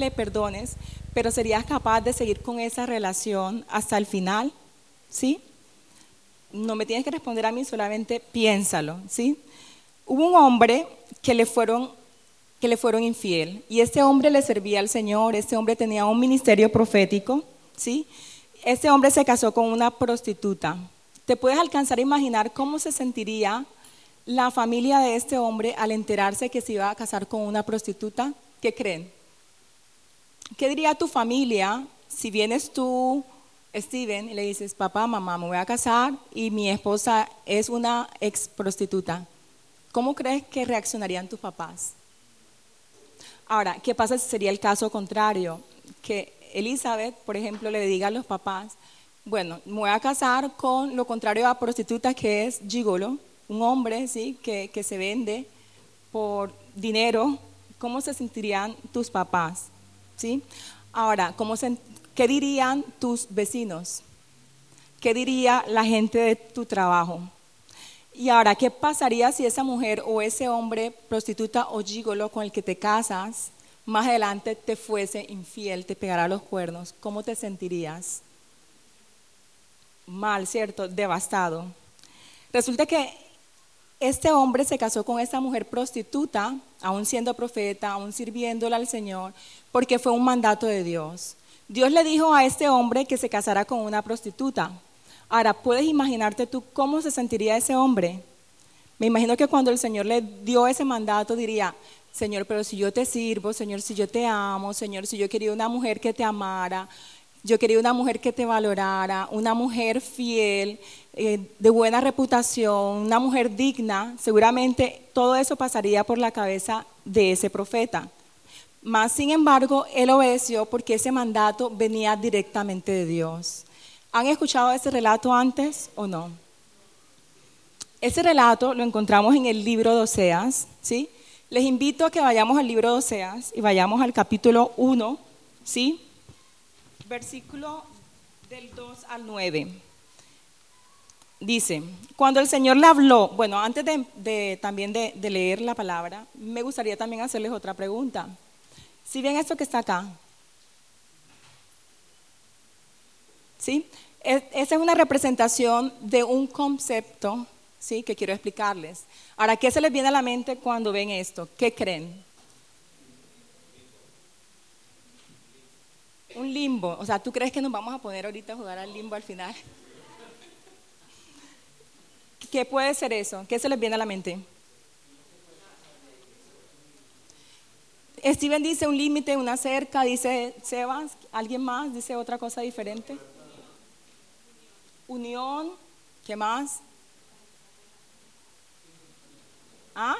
le perdones, pero serías capaz de seguir con esa relación hasta el final, ¿sí? No me tienes que responder a mí, solamente piénsalo, ¿sí? Hubo un hombre que le fueron que le fueron infiel y este hombre le servía al Señor, este hombre tenía un ministerio profético, ¿sí? Este hombre se casó con una prostituta. ¿Te puedes alcanzar a imaginar cómo se sentiría la familia de este hombre al enterarse que se iba a casar con una prostituta? ¿Qué creen? ¿Qué diría tu familia si vienes tú, Steven, y le dices, papá, mamá, me voy a casar y mi esposa es una ex prostituta? ¿Cómo crees que reaccionarían tus papás? Ahora, ¿qué pasa si sería el caso contrario? Que Elizabeth, por ejemplo, le diga a los papás, bueno, me voy a casar con lo contrario a prostituta que es gigolo, un hombre ¿sí? que, que se vende por dinero, ¿cómo se sentirían tus papás? ¿Sí? Ahora, ¿cómo ¿qué dirían tus vecinos? ¿Qué diría la gente de tu trabajo? Y ahora, ¿qué pasaría si esa mujer o ese hombre prostituta o gigolo con el que te casas más adelante te fuese infiel, te pegara los cuernos? ¿Cómo te sentirías? Mal, ¿cierto? Devastado. Resulta que este hombre se casó con esta mujer prostituta, aún siendo profeta, aún sirviéndole al Señor, porque fue un mandato de Dios. Dios le dijo a este hombre que se casara con una prostituta. Ahora, ¿puedes imaginarte tú cómo se sentiría ese hombre? Me imagino que cuando el Señor le dio ese mandato diría, Señor, pero si yo te sirvo, Señor, si yo te amo, Señor, si yo quería una mujer que te amara, yo quería una mujer que te valorara, una mujer fiel, eh, de buena reputación, una mujer digna, seguramente todo eso pasaría por la cabeza de ese profeta. Más sin embargo, él obedeció porque ese mandato venía directamente de Dios. ¿Han escuchado ese relato antes o no? Ese relato lo encontramos en el libro de Oseas, ¿sí? Les invito a que vayamos al libro de Oseas y vayamos al capítulo 1, ¿sí? Versículo del 2 al 9. Dice, cuando el Señor le habló, bueno, antes de, también de, leer la palabra, me gustaría también hacerles otra pregunta. Si ven esto que está acá, ¿sí? Esa es una representación de un concepto, ¿sí? Que quiero explicarles. Ahora, ¿qué se les viene a la mente cuando ven esto? ¿Qué creen? Un limbo. O sea, ¿tú crees que nos vamos a poner ahorita a jugar al limbo al final? ¿Qué puede ser eso? ¿Qué se les viene a la mente? Steven dice un límite, una cerca, dice Sebas, alguien más dice otra cosa diferente unión, ¿qué más? ¿Ah?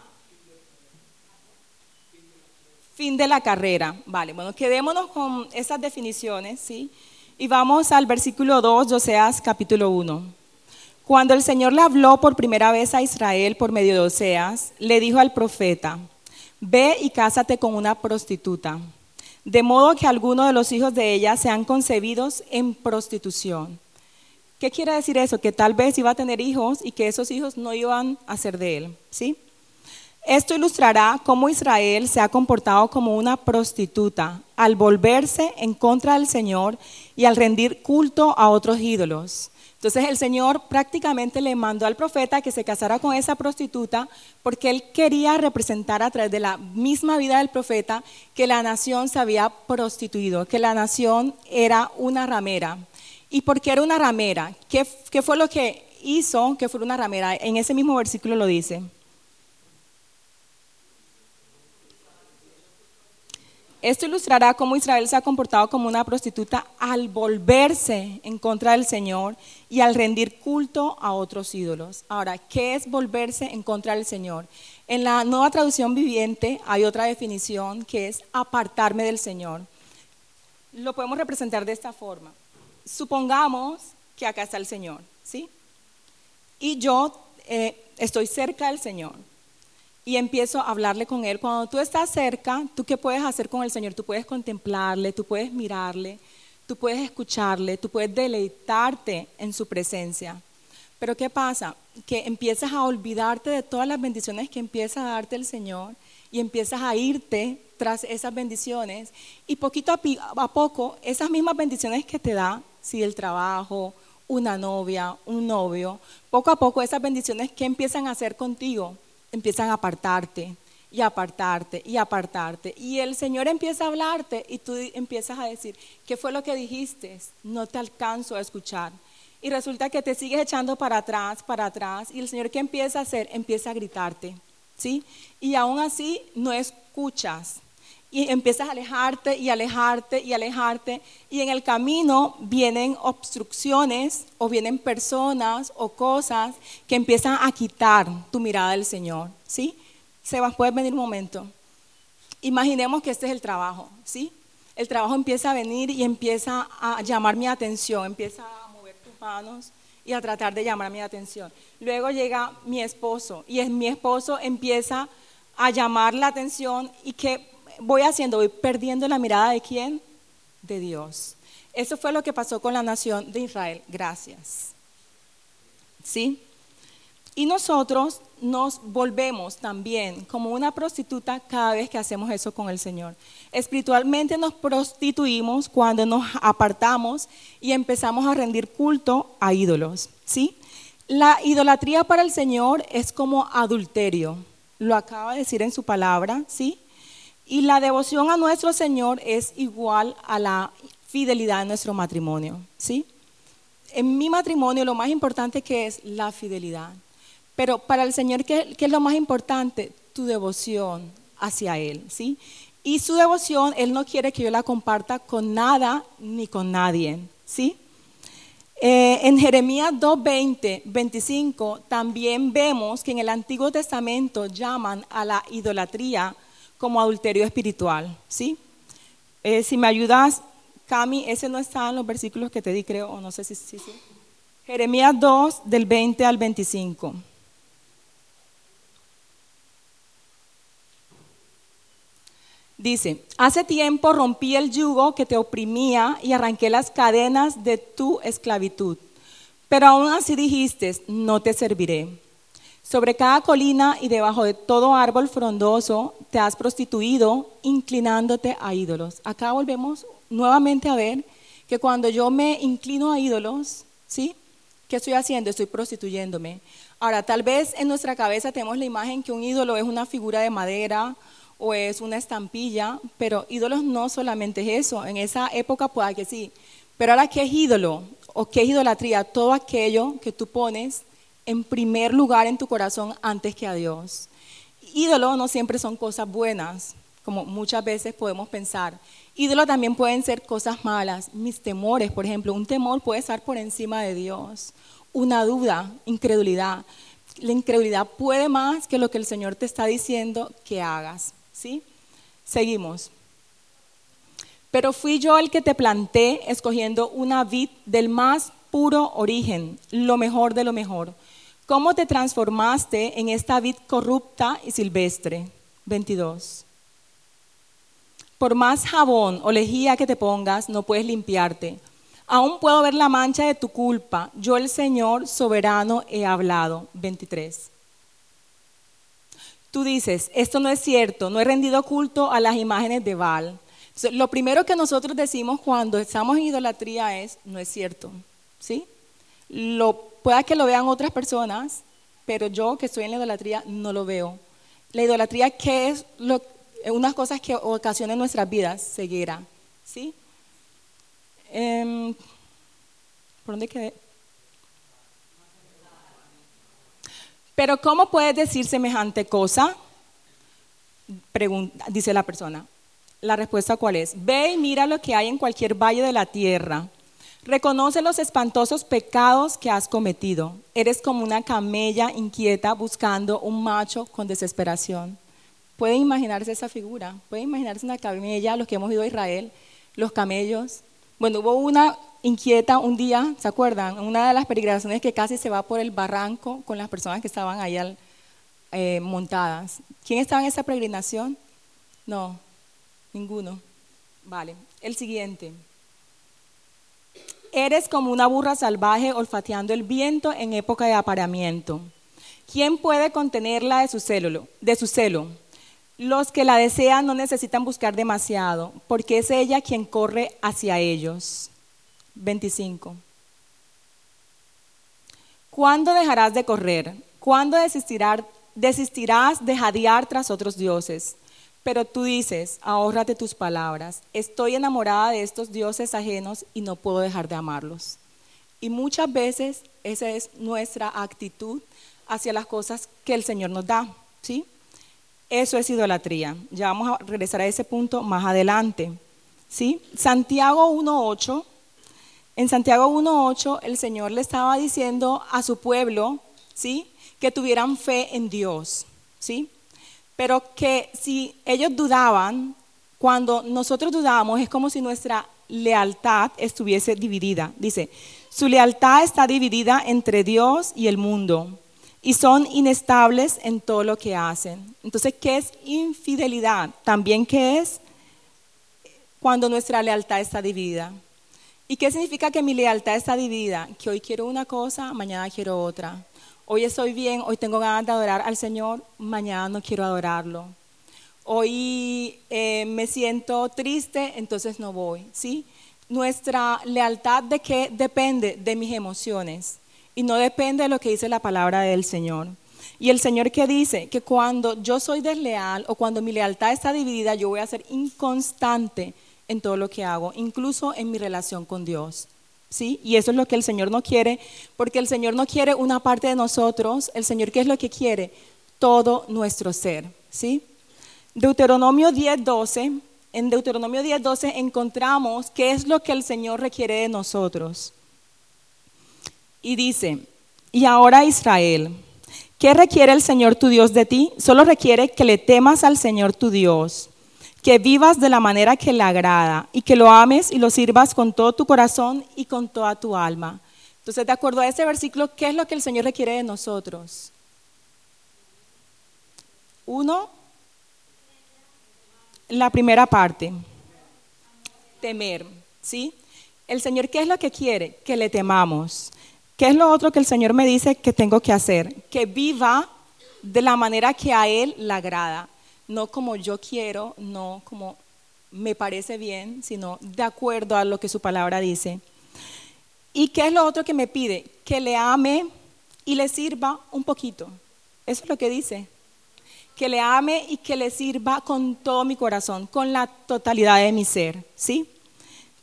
Fin de la carrera. Vale, bueno, quedémonos con esas definiciones, ¿sí? Y vamos al versículo 2 de Oseas capítulo 1. Cuando el Señor le habló por primera vez a Israel por medio de Oseas, le dijo al profeta, ve y cásate con una prostituta, de modo que algunos de los hijos de ella sean concebidos en prostitución ¿Qué quiere decir eso? Que tal vez iba a tener hijos y que esos hijos no iban a ser de él, ¿sí? Esto ilustrará cómo Israel se ha comportado como una prostituta al volverse en contra del Señor y al rendir culto a otros ídolos. Entonces el Señor prácticamente le mandó al profeta que se casara con esa prostituta porque él quería representar a través de la misma vida del profeta que la nación se había prostituido, que la nación era una ramera. ¿Y por qué era una ramera? ¿Qué, fue lo que hizo que fuera una ramera? En ese mismo versículo lo dice. Esto ilustrará cómo Israel se ha comportado como una prostituta al volverse en contra del Señor y al rendir culto a otros ídolos. Ahora, ¿qué es volverse en contra del Señor? En la nueva traducción viviente hay otra definición que es apartarme del Señor. Lo podemos representar de esta forma supongamos que acá está el Señor, ¿sí? Y yo eh, estoy cerca del Señor y empiezo a hablarle con Él. Cuando tú estás cerca, ¿tú qué puedes hacer con el Señor? Tú puedes contemplarle, tú puedes mirarle, tú puedes escucharle, tú puedes deleitarte en su presencia. Pero ¿qué pasa? Que empiezas a olvidarte de todas las bendiciones que empieza a darte el Señor y empiezas a irte tras esas bendiciones y poquito a, poco esas mismas bendiciones que te da, si el trabajo, una novia, un novio, poco a poco esas bendiciones que empiezan a hacer contigo, empiezan a apartarte y apartarte y apartarte. Y el Señor empieza a hablarte y tú empiezas a decir, ¿qué fue lo que dijiste? No te alcanzo a escuchar. Y resulta que te sigues echando para atrás, para atrás, y el Señor ¿qué empieza a hacer? Empieza a gritarte, ¿sí? Y aún así no escuchas. Y empiezas a alejarte y alejarte y alejarte. Y en el camino vienen obstrucciones o vienen personas o cosas que empiezan a quitar tu mirada del Señor, ¿sí? Sebas, puedes venir un momento. Imaginemos que este es el trabajo, ¿sí? El trabajo empieza a venir y empieza a llamar mi atención, empieza a mover tus manos y a tratar de llamar mi atención. Luego llega mi esposo y mi esposo empieza a llamar la atención y ¿qué voy haciendo? Voy perdiendo la mirada de quién? De Dios. Eso fue lo que pasó con la nación de Israel. Gracias. ¿Sí? Y nosotros nos volvemos también como una prostituta cada vez que hacemos eso con el Señor. Espiritualmente nos prostituimos cuando nos apartamos y empezamos a rendir culto a ídolos, ¿sí? La idolatría para el Señor es como adulterio, lo acaba de decir en su palabra, ¿sí? Y la devoción a nuestro Señor es igual a la fidelidad en nuestro matrimonio, ¿sí? En mi matrimonio lo más importante que es la fidelidad. Pero para el Señor, ¿qué, es lo más importante? Tu devoción hacia Él, ¿sí? Y su devoción, Él no quiere que yo la comparta con nada ni con nadie, ¿sí? Eh, en Jeremías 2.20, 25, también vemos que en el Antiguo Testamento llaman a la idolatría como adulterio espiritual, ¿sí? Eh, si me ayudas, Cami, ese no está en los versículos que te di, creo, o no sé si sí. sí. Jeremías 2, del 20 al 25. Dice, hace tiempo rompí el yugo que te oprimía y arranqué las cadenas de tu esclavitud. Pero aún así dijiste, no te serviré. Sobre cada colina y debajo de todo árbol frondoso te has prostituido, inclinándote a ídolos. Acá volvemos nuevamente a ver que cuando yo me inclino a ídolos, ¿sí? ¿Qué estoy haciendo? Estoy prostituyéndome. Ahora, tal vez en nuestra cabeza tenemos la imagen que un ídolo es una figura de madera o es una estampilla, pero ídolos no solamente es eso, en esa época pueda que sí, pero ahora qué es ídolo o qué es idolatría, todo aquello que tú pones en primer lugar en tu corazón antes que a Dios. Ídolo no siempre son cosas buenas, como muchas veces podemos pensar. Ídolo también pueden ser cosas malas, mis temores, por ejemplo, un temor puede estar por encima de Dios, una duda, incredulidad. La incredulidad puede más que lo que el Señor te está diciendo que hagas. ¿sí? Seguimos. Pero fui yo el que te planté, escogiendo una vid del más puro origen, lo mejor de lo mejor. ¿Cómo te transformaste en esta vid corrupta y silvestre? 22. Por más jabón o lejía que te pongas, no puedes limpiarte. Aún puedo ver la mancha de tu culpa. Yo el Señor soberano he hablado. 23 tú dices, esto no es cierto, no he rendido culto a las imágenes de Baal. lo primero que nosotros decimos cuando estamos en idolatría es, no es cierto, ¿sí? Lo, pueda que lo vean otras personas, pero yo que estoy en la idolatría no lo veo. La idolatría, ¿qué es lo, unas cosas que ocasionan nuestras vidas? Ceguera, ¿sí? Em, ¿Por dónde quedé? Pero ¿cómo puedes decir semejante cosa? dice la persona. La respuesta cuál es? Ve y mira lo que hay en cualquier valle de la tierra. Reconoce los espantosos pecados que has cometido. Eres como una camella inquieta buscando un macho con desesperación. ¿Pueden imaginarse esa figura? ¿Pueden imaginarse una camella, los que hemos ido a Israel, los camellos? Bueno, hubo una inquieta un día, ¿se acuerdan? Una de las peregrinaciones que casi se va por el barranco con las personas que estaban ahí eh, montadas. ¿Quién estaba en esa peregrinación? No, ninguno. Vale, el siguiente. Eres como una burra salvaje olfateando el viento en época de apareamiento. ¿Quién puede contenerla de su celo? De su celo? Los que la desean no necesitan buscar demasiado, porque es ella quien corre hacia ellos. 25. ¿Cuándo dejarás de correr? ¿Cuándo desistirás, desistirás de jadear tras otros dioses? Pero tú dices, ahórrate tus palabras. Estoy enamorada de estos dioses ajenos y no puedo dejar de amarlos. Y muchas veces esa es nuestra actitud hacia las cosas que el Señor nos da, ¿sí? Eso es idolatría. Ya vamos a regresar a ese punto más adelante, ¿sí? Santiago 1.8, en Santiago 1.8 el Señor le estaba diciendo a su pueblo, ¿sí? Que tuvieran fe en Dios, ¿sí? Pero que si ellos dudaban, cuando nosotros dudamos es como si nuestra lealtad estuviese dividida. Dice, su lealtad está dividida entre Dios y el mundo y son inestables en todo lo que hacen. Entonces, ¿qué es infidelidad? También qué es cuando nuestra lealtad está dividida. ¿Y qué significa que mi lealtad está dividida? Que hoy quiero una cosa, mañana quiero otra. Hoy estoy bien, hoy tengo ganas de adorar al Señor, mañana no quiero adorarlo. Hoy eh, me siento triste, entonces no voy. ¿sí? Nuestra lealtad de qué depende de mis emociones y no depende de lo que dice la palabra del Señor. Y el Señor que dice que cuando yo soy desleal o cuando mi lealtad está dividida, yo voy a ser inconstante en todo lo que hago, incluso en mi relación con Dios. ¿Sí? Y eso es lo que el Señor no quiere, porque el Señor no quiere una parte de nosotros, el Señor qué es lo que quiere? Todo nuestro ser, ¿sí? Deuteronomio 10:12, en Deuteronomio 10:12 encontramos qué es lo que el Señor requiere de nosotros. Y dice, y ahora Israel, ¿qué requiere el Señor tu Dios de ti? Solo requiere que le temas al Señor tu Dios, que vivas de la manera que le agrada y que lo ames y lo sirvas con todo tu corazón y con toda tu alma. Entonces, de acuerdo a ese versículo, ¿qué es lo que el Señor requiere de nosotros? Uno, la primera parte, temer, ¿sí? El Señor, ¿qué es lo que quiere? Que le temamos. ¿Qué es lo otro que el Señor me dice que tengo que hacer? Que viva de la manera que a Él le agrada, no como yo quiero, no como me parece bien, sino de acuerdo a lo que su palabra dice. ¿Y qué es lo otro que me pide? Que le ame y le sirva un poquito. Eso es lo que dice. Que le ame y que le sirva con todo mi corazón, con la totalidad de mi ser. ¿Sí?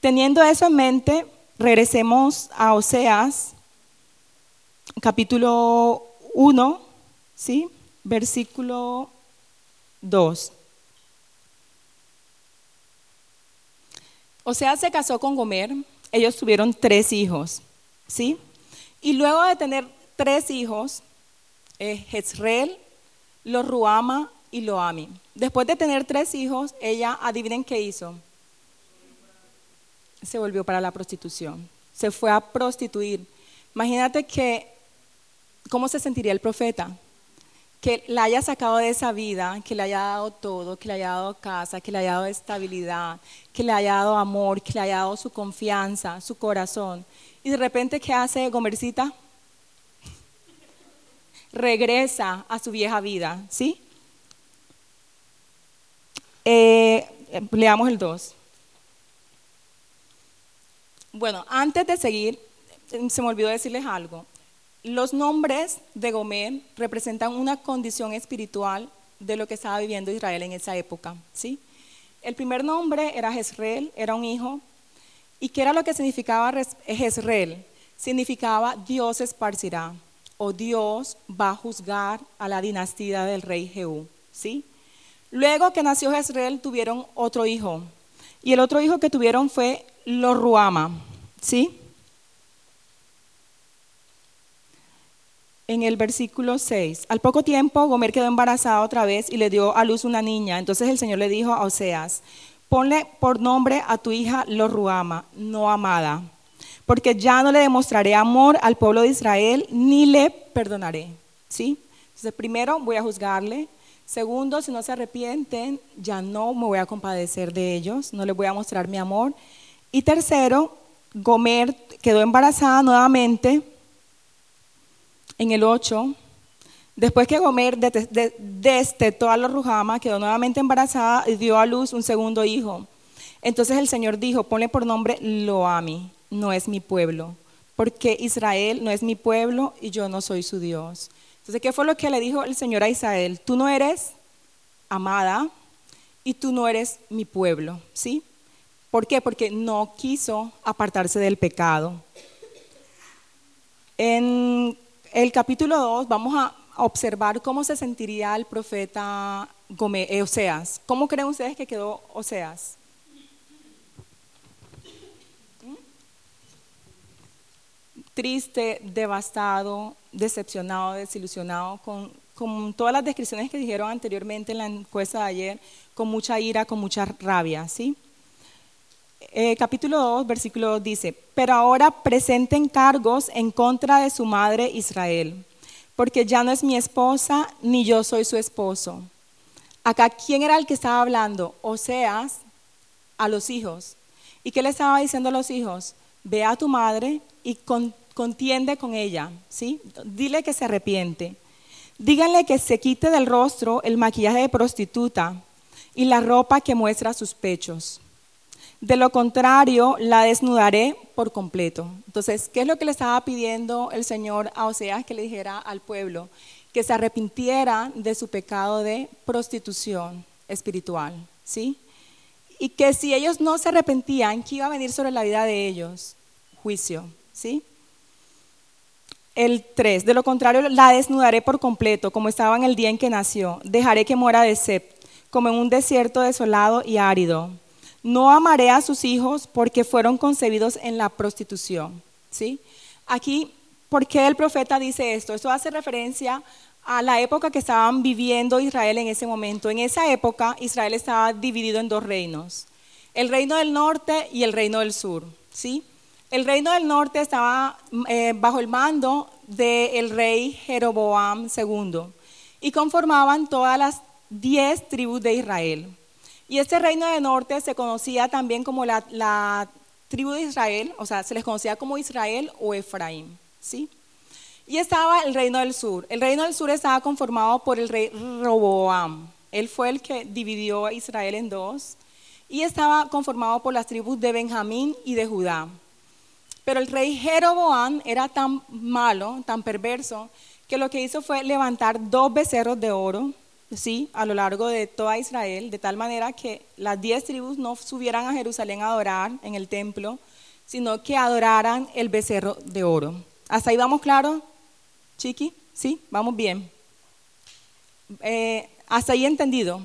Teniendo eso en mente, regresemos a Oseas capítulo 1, ¿sí? versículo 2. O sea, se casó con Gomer, ellos tuvieron tres hijos, ¿sí? Y luego de tener tres hijos, eh, Jezreel, lo Ruama y Loami. Después de tener tres hijos, ella, adivinen qué hizo. Se volvió para la prostitución, se fue a prostituir. Imagínate que ¿cómo se sentiría el profeta? Que la haya sacado de esa vida, que le haya dado todo, que le haya dado casa, que le haya dado estabilidad, que le haya dado amor, que le haya dado su confianza, su corazón. Y de repente, ¿qué hace Gomercita? Regresa a su vieja vida, ¿sí? Eh, leamos el 2. Bueno, antes de seguir, se me olvidó decirles algo. Los nombres de Gomer representan una condición espiritual de lo que estaba viviendo Israel en esa época. ¿sí? El primer nombre era Jezreel, era un hijo. ¿Y qué era lo que significaba Jezreel? Significaba Dios esparcirá o Dios va a juzgar a la dinastía del rey Jehú. ¿sí? Luego que nació Jezreel tuvieron otro hijo. Y el otro hijo que tuvieron fue Loruama. ¿sí? En el versículo 6. Al poco tiempo, Gomer quedó embarazada otra vez y le dio a luz una niña. Entonces el Señor le dijo a Oseas, ponle por nombre a tu hija Loruama, no amada, porque ya no le demostraré amor al pueblo de Israel, ni le perdonaré. ¿Sí? Entonces, primero voy a juzgarle. Segundo, si no se arrepienten, ya no me voy a compadecer de ellos, no les voy a mostrar mi amor. Y tercero, Gomer quedó embarazada nuevamente en el 8, Después que Gomer destetó a la Rujama, quedó nuevamente embarazada y dio a luz un segundo hijo. Entonces el Señor dijo, ponle por nombre Loami, no es mi pueblo, porque Israel no es mi pueblo y yo no soy su Dios. Entonces, ¿qué fue lo que le dijo el Señor a Israel? Tú no eres amada y tú no eres mi pueblo, ¿sí? ¿Por qué? Porque no quiso apartarse del pecado. En el capítulo 2 vamos a observar cómo se sentiría el profeta eh, Oseas. ¿Cómo creen ustedes que quedó Oseas? Triste, devastado, decepcionado, desilusionado, con todas las descripciones que dijeron anteriormente en la encuesta de ayer, con mucha ira, con mucha rabia, ¿sí? Eh, capítulo 2, versículo 2 dice, pero ahora presenten cargos en contra de su madre Israel, porque ya no es mi esposa, ni yo soy su esposo. Acá, ¿quién era el que estaba hablando? Oseas a los hijos. ¿Y qué le estaba diciendo a los hijos? Ve a tu madre y contiende con ella, ¿sí? Dile que se arrepiente. Díganle que se quite del rostro el maquillaje de prostituta y la ropa que muestra sus pechos. De lo contrario, la desnudaré por completo. Entonces, ¿qué es lo que le estaba pidiendo el Señor a Oseas que le dijera al pueblo? Que se arrepintiera de su pecado de prostitución espiritual, ¿sí? Y que si ellos no se arrepentían, ¿qué iba a venir sobre la vida de ellos? Juicio, ¿sí? El 3, de lo contrario, la desnudaré por completo, como estaba en el día en que nació. Dejaré que muera de sed, como en un desierto desolado y árido no amaré a sus hijos porque fueron concebidos en la prostitución. ¿sí? Aquí, ¿por qué el profeta dice esto? Esto hace referencia a la época que estaban viviendo Israel en ese momento. En esa época Israel estaba dividido en dos reinos, el reino del norte y el reino del sur. ¿sí? El reino del norte estaba eh, bajo el mando del rey Jeroboam II y conformaban todas las diez tribus de Israel. Y este reino del norte se conocía también como la, tribu de Israel, o sea, se les conocía como Israel o Efraín, ¿sí? Y estaba el reino del sur. El reino del sur estaba conformado por el rey Roboam. Él fue el que dividió a Israel en dos. Y estaba conformado por las tribus de Benjamín y de Judá. Pero el rey Jeroboam era tan malo, tan perverso, que lo que hizo fue levantar dos becerros de oro ¿sí? a lo largo de toda Israel, de tal manera que las diez tribus no subieran a Jerusalén a adorar en el templo, sino que adoraran el becerro de oro. ¿Hasta ahí vamos claro, Chiqui? ¿Sí? Vamos bien. Eh, ¿Hasta ahí entendido?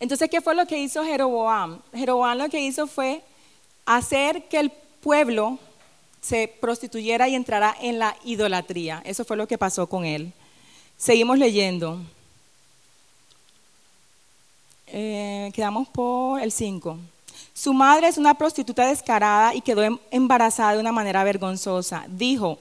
Entonces, ¿qué fue lo que hizo Jeroboam? Jeroboam lo que hizo fue hacer que el pueblo se prostituyera y entrara en la idolatría. Eso fue lo que pasó con él. Seguimos leyendo. Eh, quedamos por el 5. Su madre es una prostituta descarada y quedó em, embarazada de una manera vergonzosa. Dijo,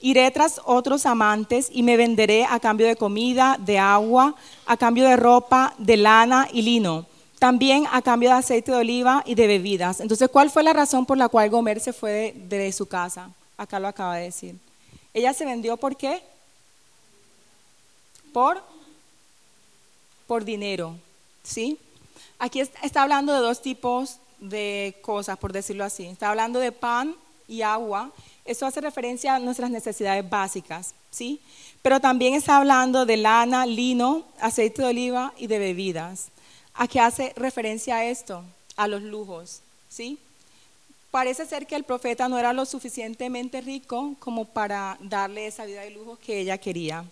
iré tras otros amantes y me venderé a cambio de comida, de agua, a cambio de ropa, de lana y lino, también a cambio de aceite de oliva y de bebidas. Entonces, ¿cuál fue la razón por la cual Gomer se fue de, de su casa? Acá lo acaba de decir. Ella se vendió por qué? Por, por dinero. ¿Sí? Aquí está hablando de dos tipos de cosas, por decirlo así. Está hablando de pan y agua. Eso hace referencia a nuestras necesidades básicas, ¿sí? Pero también está hablando de lana, lino, aceite de oliva y de bebidas. ¿A qué hace referencia a esto? A los lujos, ¿sí? Parece ser que el profeta no era lo suficientemente rico como para darle esa vida de lujos que ella quería.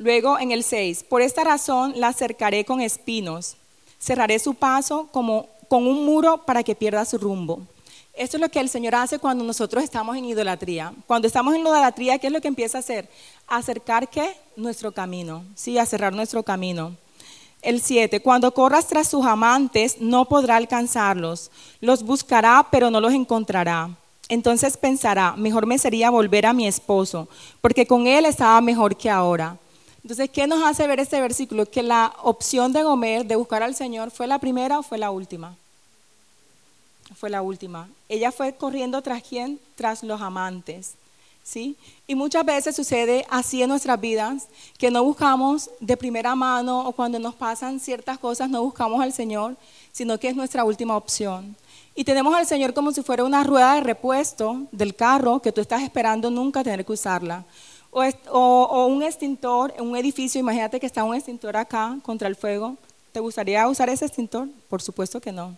Luego en el 6, por esta razón la cercaré con espinos, cerraré su paso como con un muro para que pierda su rumbo. Esto es lo que el Señor hace cuando nosotros estamos en idolatría. Cuando estamos en idolatría, ¿qué es lo que empieza a hacer? acercar qué? Nuestro camino, sí, a cerrar nuestro camino. El 7, cuando corras tras sus amantes, no podrá alcanzarlos. Los buscará, pero no los encontrará. Entonces pensará, mejor me sería volver a mi esposo, porque con él estaba mejor que ahora. Entonces, ¿qué nos hace ver este versículo? Que la opción de Gomer de buscar al Señor fue la primera o fue la última. Fue la última. Ella fue corriendo tras quién? Tras los amantes. ¿sí? Y muchas veces sucede así en nuestras vidas, que no buscamos de primera mano o cuando nos pasan ciertas cosas no buscamos al Señor, sino que es nuestra última opción. Y tenemos al Señor como si fuera una rueda de repuesto del carro que tú estás esperando nunca tener que usarla. O, un extintor en un edificio, imagínate que está un extintor acá contra el fuego. ¿Te gustaría usar ese extintor? Por supuesto que no.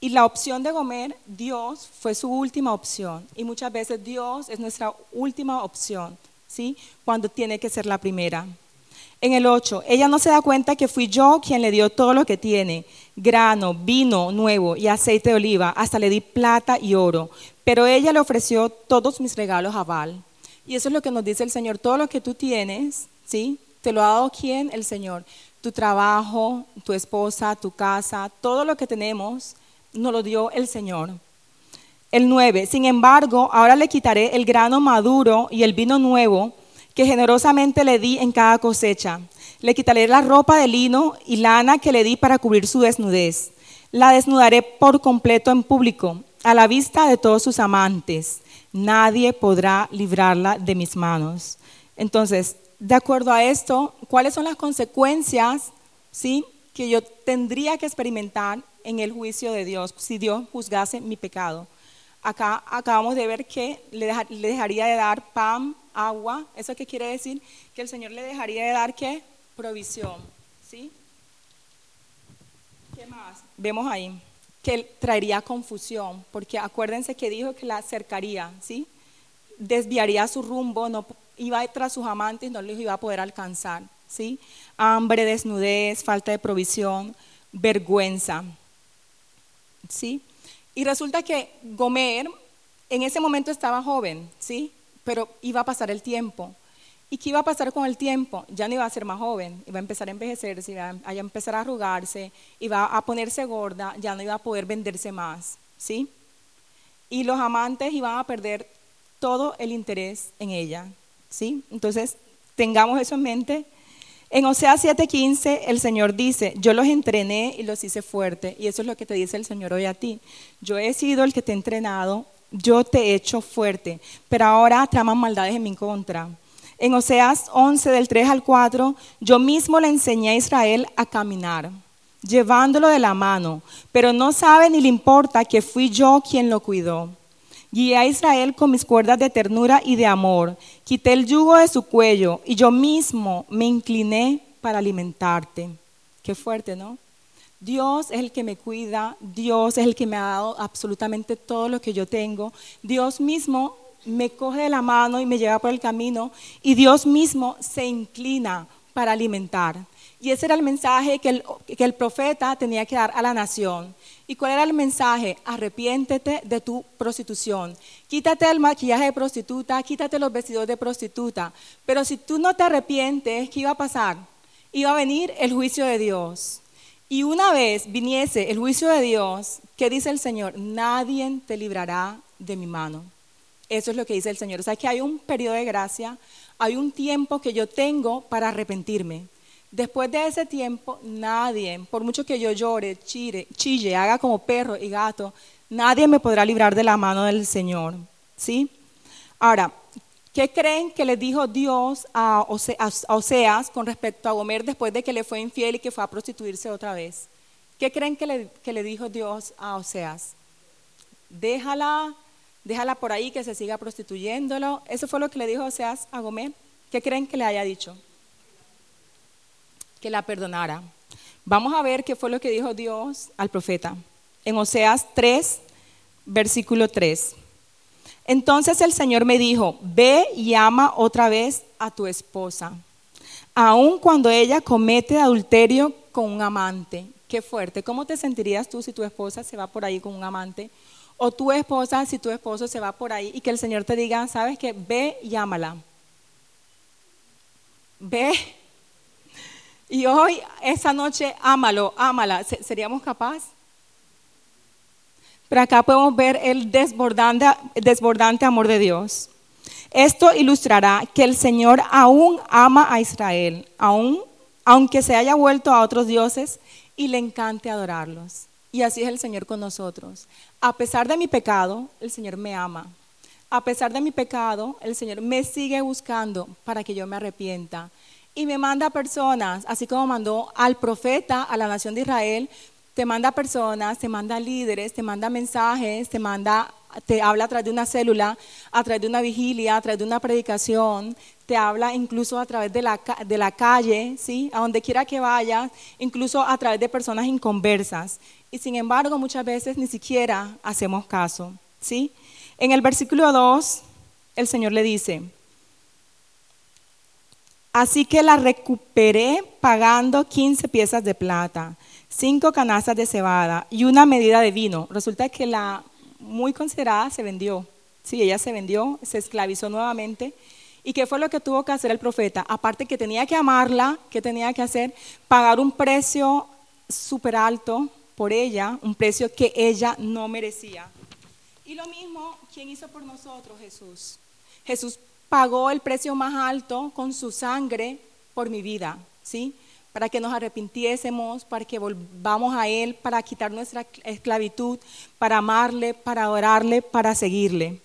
Y la opción de comer, Dios fue su última opción. Y muchas veces Dios es nuestra última opción, ¿sí? Cuando tiene que ser la primera. En el 8, ella no se da cuenta que fui yo quien le dio todo lo que tiene, grano, vino nuevo y aceite de oliva, hasta le di plata y oro. Pero ella le ofreció todos mis regalos a Val. Y eso es lo que nos dice el Señor, todo lo que tú tienes, ¿sí? ¿Te lo ha dado quién? El Señor. Tu trabajo, tu esposa, tu casa, todo lo que tenemos, nos lo dio el Señor. El 9, sin embargo, ahora le quitaré el grano maduro y el vino nuevo que generosamente le di en cada cosecha. Le quitaré la ropa de lino y lana que le di para cubrir su desnudez. La desnudaré por completo en público, a la vista de todos sus amantes. Nadie podrá librarla de mis manos. Entonces, de acuerdo a esto, ¿cuáles son las consecuencias ¿sí? que yo tendría que experimentar en el juicio de Dios si Dios juzgase mi pecado. Acá acabamos de ver que le, dejaría de dar pan, agua. ¿Eso qué quiere decir? Que el Señor le dejaría de dar qué? Provisión. ¿Sí? ¿Qué más? Vemos ahí que traería confusión, porque acuérdense que dijo que la acercaría, ¿sí? Desviaría su rumbo, no iba tras sus amantes, no los iba a poder alcanzar, ¿sí? Hambre, desnudez, falta de provisión, vergüenza. ¿sí? Y resulta que Gomer en ese momento estaba joven, ¿sí? Pero iba a pasar el tiempo. ¿Y qué iba a pasar con el tiempo? Ya no iba a ser más joven, iba a empezar a envejecerse, iba a empezar a arrugarse, iba a ponerse gorda, ya no iba a poder venderse más, ¿sí? Y los amantes iban a perder todo el interés en ella, ¿sí? Entonces, tengamos eso en mente en Oseas 7:15 el Señor dice, yo los entrené y los hice fuerte. Y eso es lo que te dice el Señor hoy a ti. Yo he sido el que te he entrenado, yo te he hecho fuerte, pero ahora traman maldades en mi contra. En Oseas 11 del 3 al 4, yo mismo le enseñé a Israel a caminar, llevándolo de la mano, pero no sabe ni le importa que fui yo quien lo cuidó. Guié a Israel con mis cuerdas de ternura y de amor. Quité el yugo de su cuello y yo mismo me incliné para alimentarte. Qué fuerte, ¿no? Dios es el que me cuida, Dios es el que me ha dado absolutamente todo lo que yo tengo. Dios mismo me coge de la mano y me lleva por el camino y Dios mismo se inclina para alimentar. Y ese era el mensaje que el, que el profeta tenía que dar a la nación. ¿Y cuál era el mensaje? Arrepiéntete de tu prostitución. Quítate el maquillaje de prostituta, quítate los vestidos de prostituta. Pero si tú no te arrepientes, ¿qué iba a pasar? Iba a venir el juicio de Dios. Y una vez viniese el juicio de Dios, ¿qué dice el Señor? Nadie te librará de mi mano. Eso es lo que dice el Señor. O sea que hay un periodo de gracia, hay un tiempo que yo tengo para arrepentirme. Después de ese tiempo, nadie, por mucho que yo llore, chille, chille, haga como perro y gato, nadie me podrá librar de la mano del Señor. ¿Sí? Ahora, ¿qué creen que le dijo Dios a Oseas con respecto a Gomer después de que le fue infiel y que fue a prostituirse otra vez? ¿Qué creen que le, que le dijo Dios a Oseas? Déjala, déjala por ahí que se siga prostituyéndolo. Eso fue lo que le dijo Oseas a Gomer. ¿Qué creen que le haya dicho? que la perdonara. Vamos a ver qué fue lo que dijo Dios al profeta. En Oseas 3, versículo 3. Entonces el Señor me dijo, ve y ama otra vez a tu esposa, aun cuando ella comete adulterio con un amante. Qué fuerte. ¿Cómo te sentirías tú si tu esposa se va por ahí con un amante? O tu esposa si tu esposo se va por ahí y que el Señor te diga, sabes que ve y ámala. Ve y hoy, esa noche, ámalo, ámala. ¿Seríamos capaces? Pero acá podemos ver el desbordante, desbordante amor de Dios. Esto ilustrará que el Señor aún ama a Israel, aún, aunque se haya vuelto a otros dioses y le encante adorarlos. Y así es el Señor con nosotros. A pesar de mi pecado, el Señor me ama. a pesar de mi pecado, el Señor me sigue buscando para que yo me arrepienta. Y me manda personas, así como mandó al profeta a la nación de Israel, te manda personas, te manda líderes, te manda mensajes, te manda, te habla a través de una célula, a través de una vigilia, a través de una predicación, te habla incluso a través de la, de la calle, ¿sí? a donde quiera que vayas, incluso a través de personas inconversas. Y sin embargo, muchas veces ni siquiera hacemos caso. ¿sí? En el versículo 2, el Señor le dice, así que la recuperé pagando 15 piezas de plata, cinco canastas de cebada y una medida de vino. Resulta que la muy considerada se vendió. Sí, ella se vendió, se esclavizó nuevamente ¿Y qué fue lo que tuvo que hacer el profeta? Aparte que tenía que amarla, ¿qué tenía que hacer? Pagar un precio súper alto por ella, un precio que ella no merecía. Y lo mismo, ¿quién hizo por nosotros? Jesús. Jesús pagó el precio más alto con su sangre por mi vida, ¿sí? Para que nos arrepintiésemos, para que volvamos a Él, para quitar nuestra esclavitud, para amarle, para adorarle, para seguirle.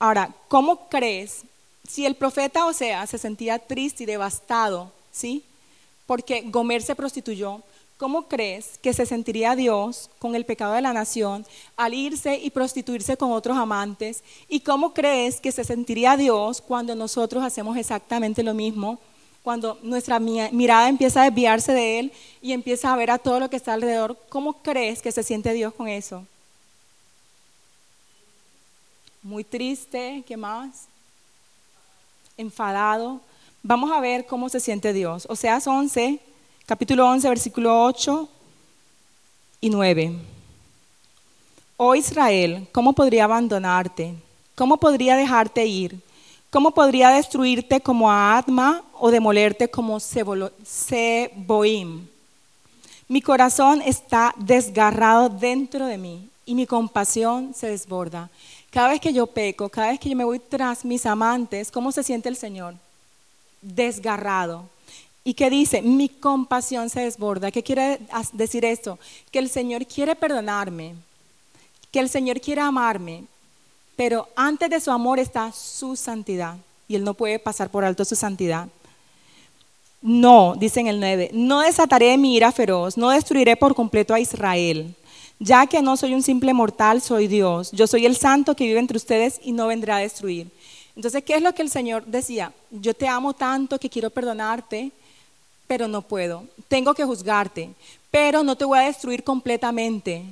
Ahora, ¿cómo crees si el profeta Osea se sentía triste y devastado, ¿sí? Porque Gomer se prostituyó, ¿cómo crees que se sentiría Dios con el pecado de la nación al irse y prostituirse con otros amantes? ¿Y cómo crees que se sentiría Dios cuando nosotros hacemos exactamente lo mismo? Cuando nuestra mirada empieza a desviarse de Él y empieza a ver a todo lo que está alrededor, ¿cómo crees que se siente Dios con eso? Muy triste, ¿qué más? enfadado. Vamos a ver cómo se siente Dios. O sea, 11, capítulo 11, versículo 8 y 9. Oh Israel, ¿cómo podría abandonarte? ¿Cómo podría dejarte ir? ¿Cómo podría destruirte como a Adma o demolerte como Seboim? Mi corazón está desgarrado dentro de mí y mi compasión se desborda. Cada vez que yo peco, cada vez que yo me voy tras mis amantes, ¿cómo se siente el Señor? Desgarrado. ¿Y qué dice? Mi compasión se desborda. ¿Qué quiere decir esto? Que el Señor quiere perdonarme, que el Señor quiere amarme, pero antes de su amor está su santidad y Él no puede pasar por alto su santidad. No, dice en el 9, no desataré mi ira feroz, no destruiré por completo a Israel ya que no soy un simple mortal, soy Dios. Yo soy el santo que vive entre ustedes y no vendrá a destruir. Entonces, ¿qué es lo que el Señor decía? Yo te amo tanto que quiero perdonarte, pero no puedo. Tengo que juzgarte, pero no te voy a destruir completamente,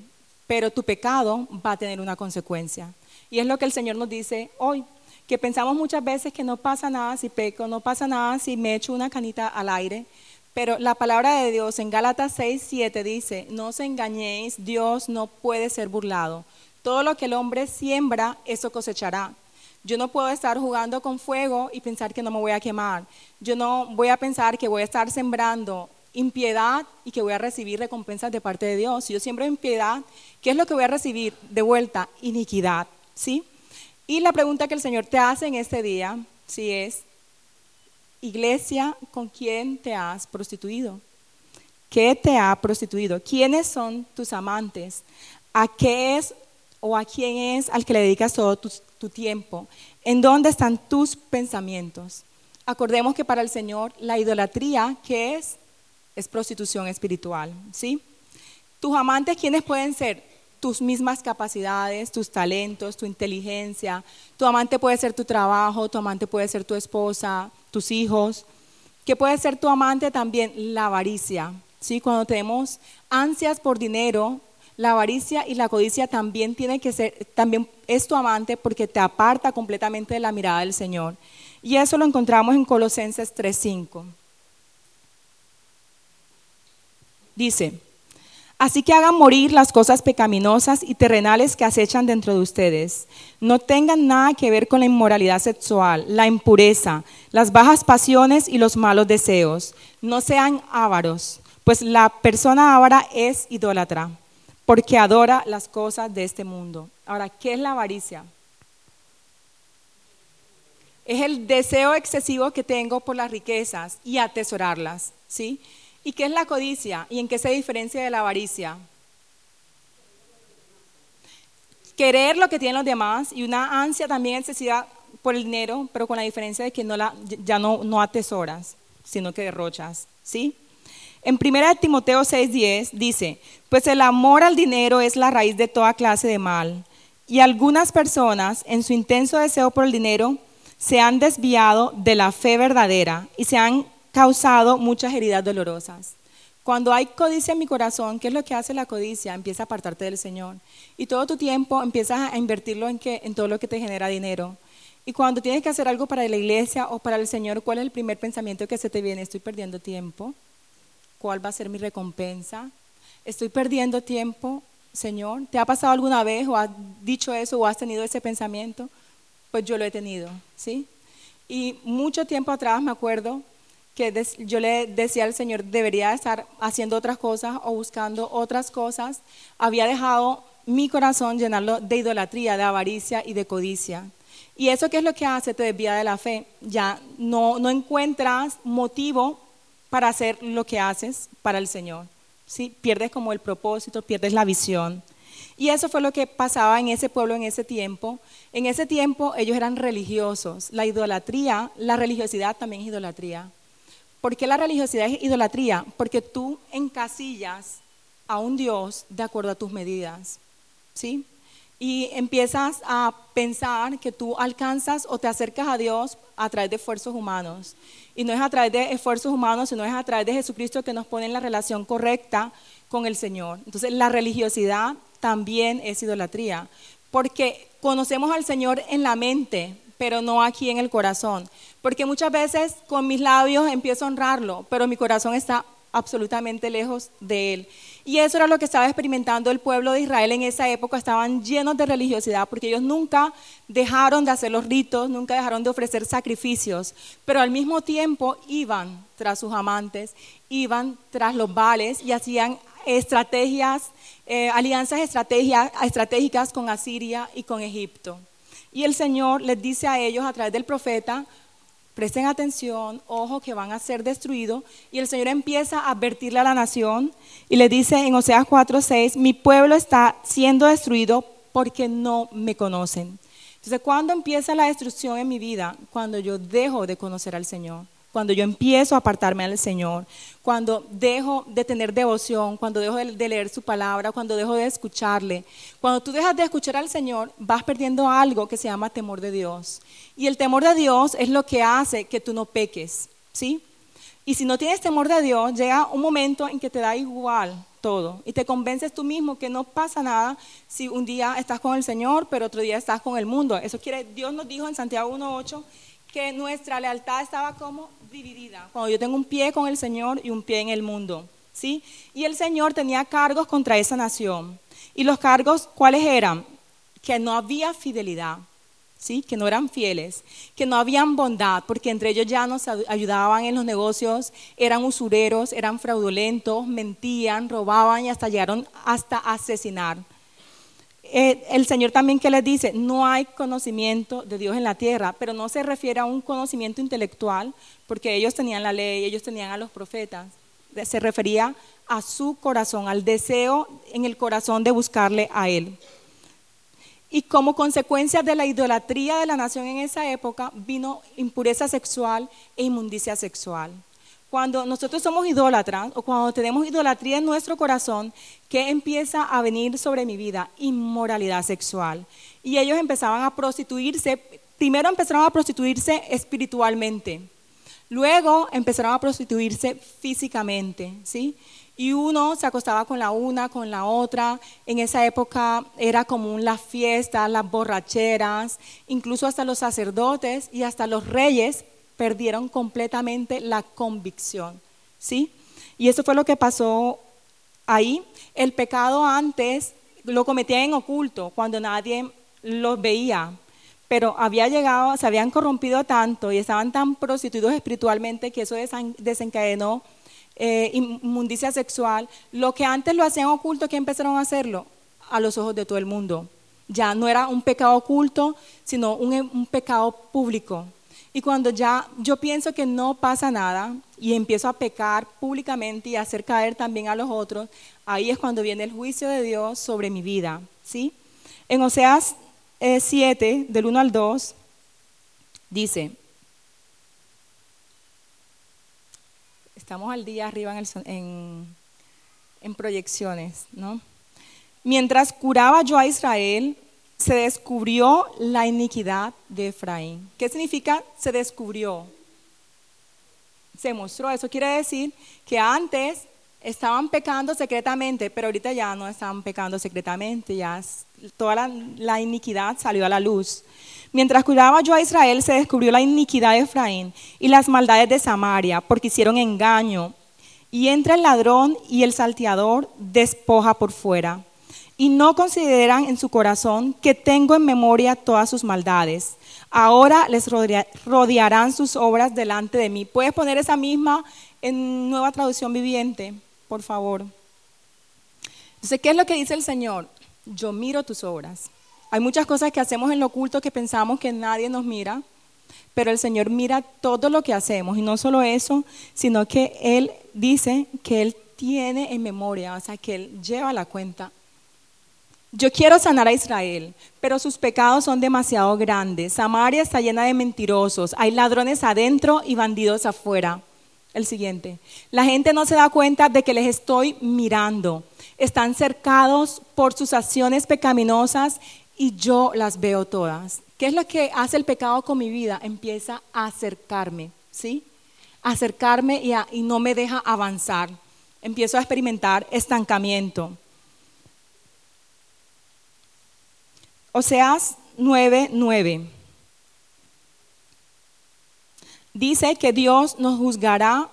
pero tu pecado va a tener una consecuencia. Y es lo que el Señor nos dice hoy, que pensamos muchas veces que no pasa nada si peco, no pasa nada si me echo una canita al aire, pero la palabra de Dios en Gálatas 6, 7 dice, no os engañéis, Dios no puede ser burlado. Todo lo que el hombre siembra, eso cosechará. Yo no puedo estar jugando con fuego y pensar que no me voy a quemar. Yo no voy a pensar que voy a estar sembrando impiedad y que voy a recibir recompensas de parte de Dios. Si yo siembro impiedad, ¿qué es lo que voy a recibir de vuelta? Iniquidad, ¿sí? Y la pregunta que el Señor te hace en este día, si es, Iglesia, ¿con quién te has prostituido? ¿Qué te ha prostituido? ¿Quiénes son tus amantes? ¿A qué es o a quién es al que le dedicas todo tu, tiempo? ¿En dónde están tus pensamientos? Acordemos que para el Señor la idolatría, ¿qué es? Es prostitución espiritual, ¿sí? Tus amantes, ¿quiénes pueden ser? tus mismas capacidades, tus talentos, tu inteligencia. Tu amante puede ser tu trabajo, tu amante puede ser tu esposa, tus hijos. ¿Qué puede ser tu amante también? La avaricia. ¿sí? Cuando tenemos ansias por dinero, la avaricia y la codicia también tiene que ser, también es tu amante porque te aparta completamente de la mirada del Señor. Y eso lo encontramos en Colosenses 3:5. Dice, Así que hagan morir las cosas pecaminosas y terrenales que acechan dentro de ustedes. No tengan nada que ver con la inmoralidad sexual, la impureza, las bajas pasiones y los malos deseos. No sean ávaros, pues la persona ávara es idólatra, porque adora las cosas de este mundo. Ahora, ¿qué es la avaricia? Es el deseo excesivo que tengo por las riquezas y atesorarlas, ¿sí? ¿Y qué es la codicia? ¿Y en qué se diferencia de la avaricia? querer lo que tienen los demás y una ansia también excesiva por el dinero, pero con la diferencia de que no la, ya no, no atesoras, sino que derrochas, ¿sí? En 1 Timoteo 6:10 dice, pues el amor al dinero es la raíz de toda clase de mal, y algunas personas, en su intenso deseo por el dinero, se han desviado de la fe verdadera y se han causado muchas heridas dolorosas. Cuando hay codicia en mi corazón, ¿qué es lo que hace la codicia? Empieza a apartarte del Señor. Y todo tu tiempo empiezas a invertirlo en, que, en todo lo que te genera dinero. Y cuando tienes que hacer algo para la iglesia o para el Señor, ¿cuál es el primer pensamiento que se te viene? Estoy perdiendo tiempo. ¿Cuál va a ser mi recompensa? Estoy perdiendo tiempo, Señor. ¿Te ha pasado alguna vez o has dicho eso o has tenido ese pensamiento? Pues yo lo he tenido, ¿sí? Y mucho tiempo atrás me acuerdo que yo le decía al Señor, debería estar haciendo otras cosas o buscando otras cosas. Había dejado mi corazón llenarlo de idolatría, de avaricia y de codicia. ¿Y eso qué es lo que hace? Te desvía de la fe. Ya no, no encuentras motivo para hacer lo que haces para el Señor. ¿sí? Pierdes como el propósito, pierdes la visión. Y eso fue lo que pasaba en ese pueblo en ese tiempo. En ese tiempo ellos eran religiosos. La idolatría, la religiosidad también es idolatría. ¿Por qué la religiosidad es idolatría? Porque tú encasillas a un Dios de acuerdo a tus medidas. ¿Sí? y empiezas a pensar que tú alcanzas o te acercas a Dios a través de esfuerzos humanos. Y no es a través de esfuerzos humanos, sino es a través de Jesucristo que nos pone en la relación correcta con el Señor. Entonces la religiosidad también es idolatría, porque conocemos al Señor en la mente, pero no aquí en el corazón. Porque muchas veces con mis labios empiezo a honrarlo, pero mi corazón está absolutamente lejos de él. Y eso era lo que estaba experimentando el pueblo de Israel en esa época. Estaban llenos de religiosidad porque ellos nunca dejaron de hacer los ritos, nunca dejaron de ofrecer sacrificios, pero al mismo tiempo iban tras sus amantes, iban tras los vales y hacían estrategias, eh, alianzas estratégicas con Asiria y con Egipto. Y el Señor les dice a ellos a través del profeta, presten atención, ojo que van a ser destruidos. Y el Señor empieza a advertirle a la nación y le dice en Oseas 4:6, mi pueblo está siendo destruido porque no me conocen. Entonces, ¿cuándo empieza la destrucción en mi vida? Cuando yo dejo de conocer al Señor cuando yo empiezo a apartarme del Señor, cuando dejo de tener devoción, cuando dejo de, leer su palabra, cuando dejo de escucharle. Cuando tú dejas de escuchar al Señor, vas perdiendo algo que se llama temor de Dios. Y el temor de Dios es lo que hace que tú no peques, ¿sí? Y si no tienes temor de Dios, llega un momento en que te da igual todo y te convences tú mismo que no pasa nada si un día estás con el Señor, pero otro día estás con el mundo. Eso quiere, Dios nos dijo en Santiago 1.8 que nuestra lealtad estaba como dividida. Cuando yo tengo un pie con el Señor y un pie en el mundo. ¿sí? Y el Señor tenía cargos contra esa nación. ¿Y los cargos cuáles eran? Que no había fidelidad. ¿Sí? que no eran fieles, que no habían bondad, porque entre ellos ya nos ayudaban en los negocios, eran usureros, eran fraudulentos, mentían, robaban y hasta llegaron hasta asesinar. Eh, el Señor también que les dice, no hay conocimiento de Dios en la tierra, pero no se refiere a un conocimiento intelectual, porque ellos tenían la ley, ellos tenían a los profetas. Se refería a su corazón, al deseo en el corazón de buscarle a Él. Y como consecuencia de la idolatría de la nación en esa época, vino impureza sexual e inmundicia sexual. Cuando nosotros somos idólatras o cuando tenemos idolatría en nuestro corazón, ¿qué empieza a venir sobre mi vida? Inmoralidad sexual. Y ellos empezaban a prostituirse, primero empezaron a prostituirse espiritualmente, luego empezaron a prostituirse físicamente, ¿sí? Y uno se acostaba con la una, con la otra. En esa época era común las fiestas, las borracheras, incluso hasta los sacerdotes y hasta los reyes perdieron completamente la convicción, ¿sí? Y eso fue lo que pasó ahí. El pecado antes lo cometían en oculto, cuando nadie los veía, pero había llegado, se habían corrompido tanto y estaban tan prostituidos espiritualmente que eso desencadenó eh, inmundicia sexual. Lo que antes lo hacían oculto, ¿qué empezaron a hacerlo? A los ojos de todo el mundo. Ya no era un pecado oculto, sino un, un pecado público. Y cuando ya yo pienso que no pasa nada y empiezo a pecar públicamente y a hacer caer también a los otros, ahí es cuando viene el juicio de Dios sobre mi vida, ¿sí? En Oseas 7, eh, del 1 al 2, dice, estamos al día arriba en, en proyecciones, ¿no? Mientras curaba yo a Israel, se descubrió la iniquidad de Efraín. ¿Qué significa se descubrió? Se mostró. Eso quiere decir que antes estaban pecando secretamente, pero ahorita ya no estaban pecando secretamente, ya toda la, iniquidad salió a la luz. Mientras curaba yo a Israel, se descubrió la iniquidad de Efraín y las maldades de Samaria, porque hicieron engaño. Y entra el ladrón y el salteador despoja por fuera. Y no consideran en su corazón que tengo en memoria todas sus maldades. Ahora les rodearán sus obras delante de mí. ¿Puedes poner esa misma en nueva traducción viviente? por favor. Entonces, ¿qué es lo que dice el Señor? Yo miro tus obras. Hay muchas cosas que hacemos en lo oculto que pensamos que nadie nos mira, pero el Señor mira todo lo que hacemos. Y no solo eso, sino que Él dice que Él tiene en memoria, o sea, que Él lleva la cuenta. Yo quiero sanar a Israel, pero sus pecados son demasiado grandes. Samaria está llena de mentirosos, hay ladrones adentro y bandidos afuera. El siguiente. La gente no se da cuenta de que les estoy mirando. Están cercados por sus acciones pecaminosas y yo las veo todas. ¿Qué es lo que hace el pecado con mi vida? Empieza a acercarme, ¿sí? acercarme y, y no me deja avanzar. Empiezo a experimentar estancamiento. Oseas 9, 9 dice que Dios nos juzgará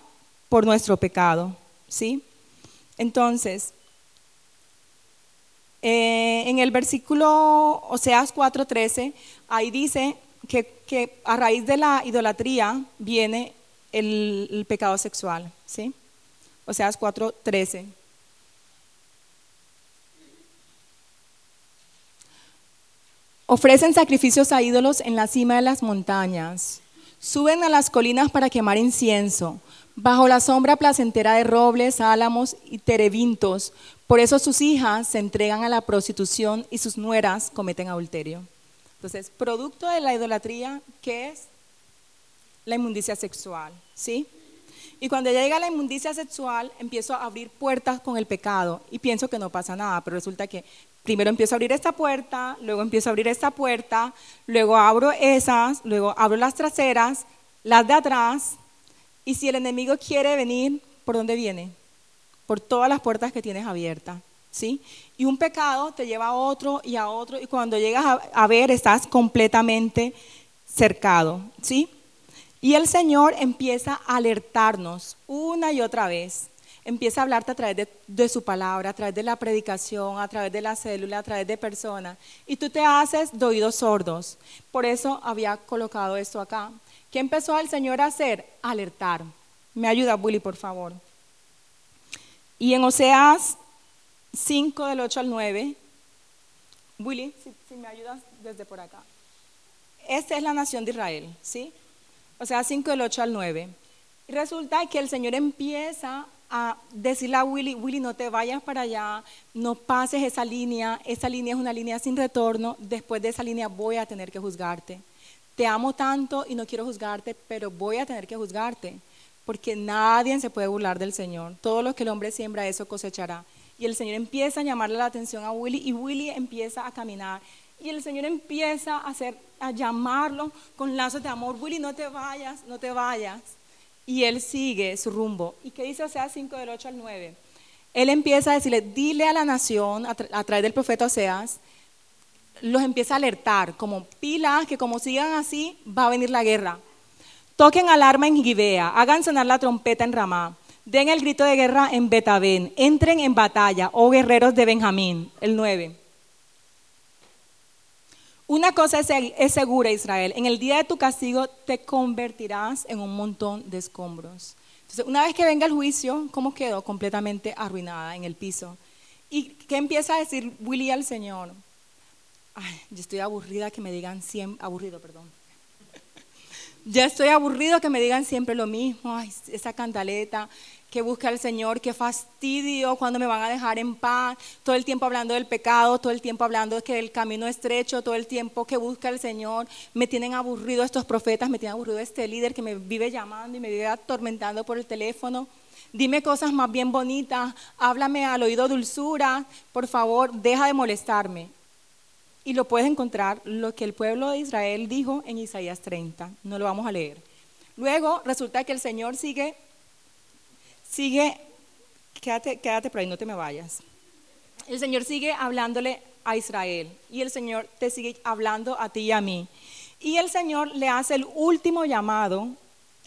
por nuestro pecado, ¿sí? Entonces, eh, en el versículo Oseas 4:13, ahí dice que, a raíz de la idolatría viene el, el pecado sexual, ¿sí? Oseas 4:13. Ofrecen sacrificios a ídolos en la cima de las montañas Suben a las colinas para quemar incienso, bajo la sombra placentera de robles, álamos y terebintos. Por eso sus hijas se entregan a la prostitución y sus nueras cometen adulterio. Entonces, producto de la idolatría, ¿qué es? La inmundicia sexual, ¿sí? Y cuando llega la inmundicia sexual, empiezo a abrir puertas con el pecado y pienso que no pasa nada, pero resulta que primero empiezo a abrir esta puerta, luego empiezo a abrir esta puerta, luego abro esas, luego abro las traseras, las de atrás, y si el enemigo quiere venir, ¿por dónde viene? Por todas las puertas que tienes abiertas, ¿sí? Y un pecado te lleva a otro y a otro, y cuando llegas a, a ver, estás completamente cercado, ¿sí? Y el Señor empieza a alertarnos una y otra vez empieza a hablarte a través de, su palabra, a través de la predicación, a través de la célula, a través de personas. Y tú te haces de oídos sordos. Por eso había colocado esto acá. ¿Qué empezó el Señor a hacer? Alertar. Me ayuda, Willy, por favor. Y en Oseas 5 del 8 al 9, Willy, si, si me ayudas desde por acá. Esta es la nación de Israel, ¿sí? O sea, 5 del 8 al 9. Y resulta que el Señor empieza a decirle a Willy, Willy, no te vayas para allá, no pases esa línea, esa línea es una línea sin retorno, después de esa línea voy a tener que juzgarte. Te amo tanto y no quiero juzgarte, pero voy a tener que juzgarte, porque nadie se puede burlar del Señor. Todo lo que el hombre siembra, eso cosechará. Y el Señor empieza a llamarle la atención a Willy y Willy empieza a caminar. Y el Señor empieza a, hacer, a llamarlo con lazos de amor. Willy, no te vayas, no te vayas y él sigue su rumbo. ¿Y qué dice Oseas 5 del 8 al 9? Él empieza a decirle, dile a la nación, a, través del profeta Oseas, los empieza a alertar, como pilas, que como sigan así, va a venir la guerra. Toquen alarma en Gibea, hagan sonar la trompeta en Ramá, den el grito de guerra en Betabén, entren en batalla, oh guerreros de Benjamín, el 9. Una cosa es, segura, Israel. En el día de tu castigo te convertirás en un montón de escombros. Entonces, una vez que venga el juicio, ¿cómo quedó? Completamente arruinada en el piso. ¿Y qué empieza a decir Willy al Señor? Ay, yo estoy aburrida que me digan siempre, aburrido, perdón. ya estoy aburrido que me digan siempre lo mismo, ay, esa cantaleta, que busca al Señor, qué fastidio cuando me van a dejar en paz, todo el tiempo hablando del pecado, todo el tiempo hablando de que el camino es estrecho, todo el tiempo que busca al Señor, me tienen aburrido estos profetas, me tienen aburrido este líder que me vive llamando y me vive atormentando por el teléfono. Dime cosas más bien bonitas, háblame al oído dulzura, por favor, deja de molestarme. Y lo puedes encontrar lo que el pueblo de Israel dijo en Isaías 30, no lo vamos a leer. Luego resulta que el Señor sigue sigue, quédate, quédate por ahí, no te me vayas. El Señor sigue hablándole a Israel y el Señor te sigue hablando a ti y a mí. Y el Señor le hace el último llamado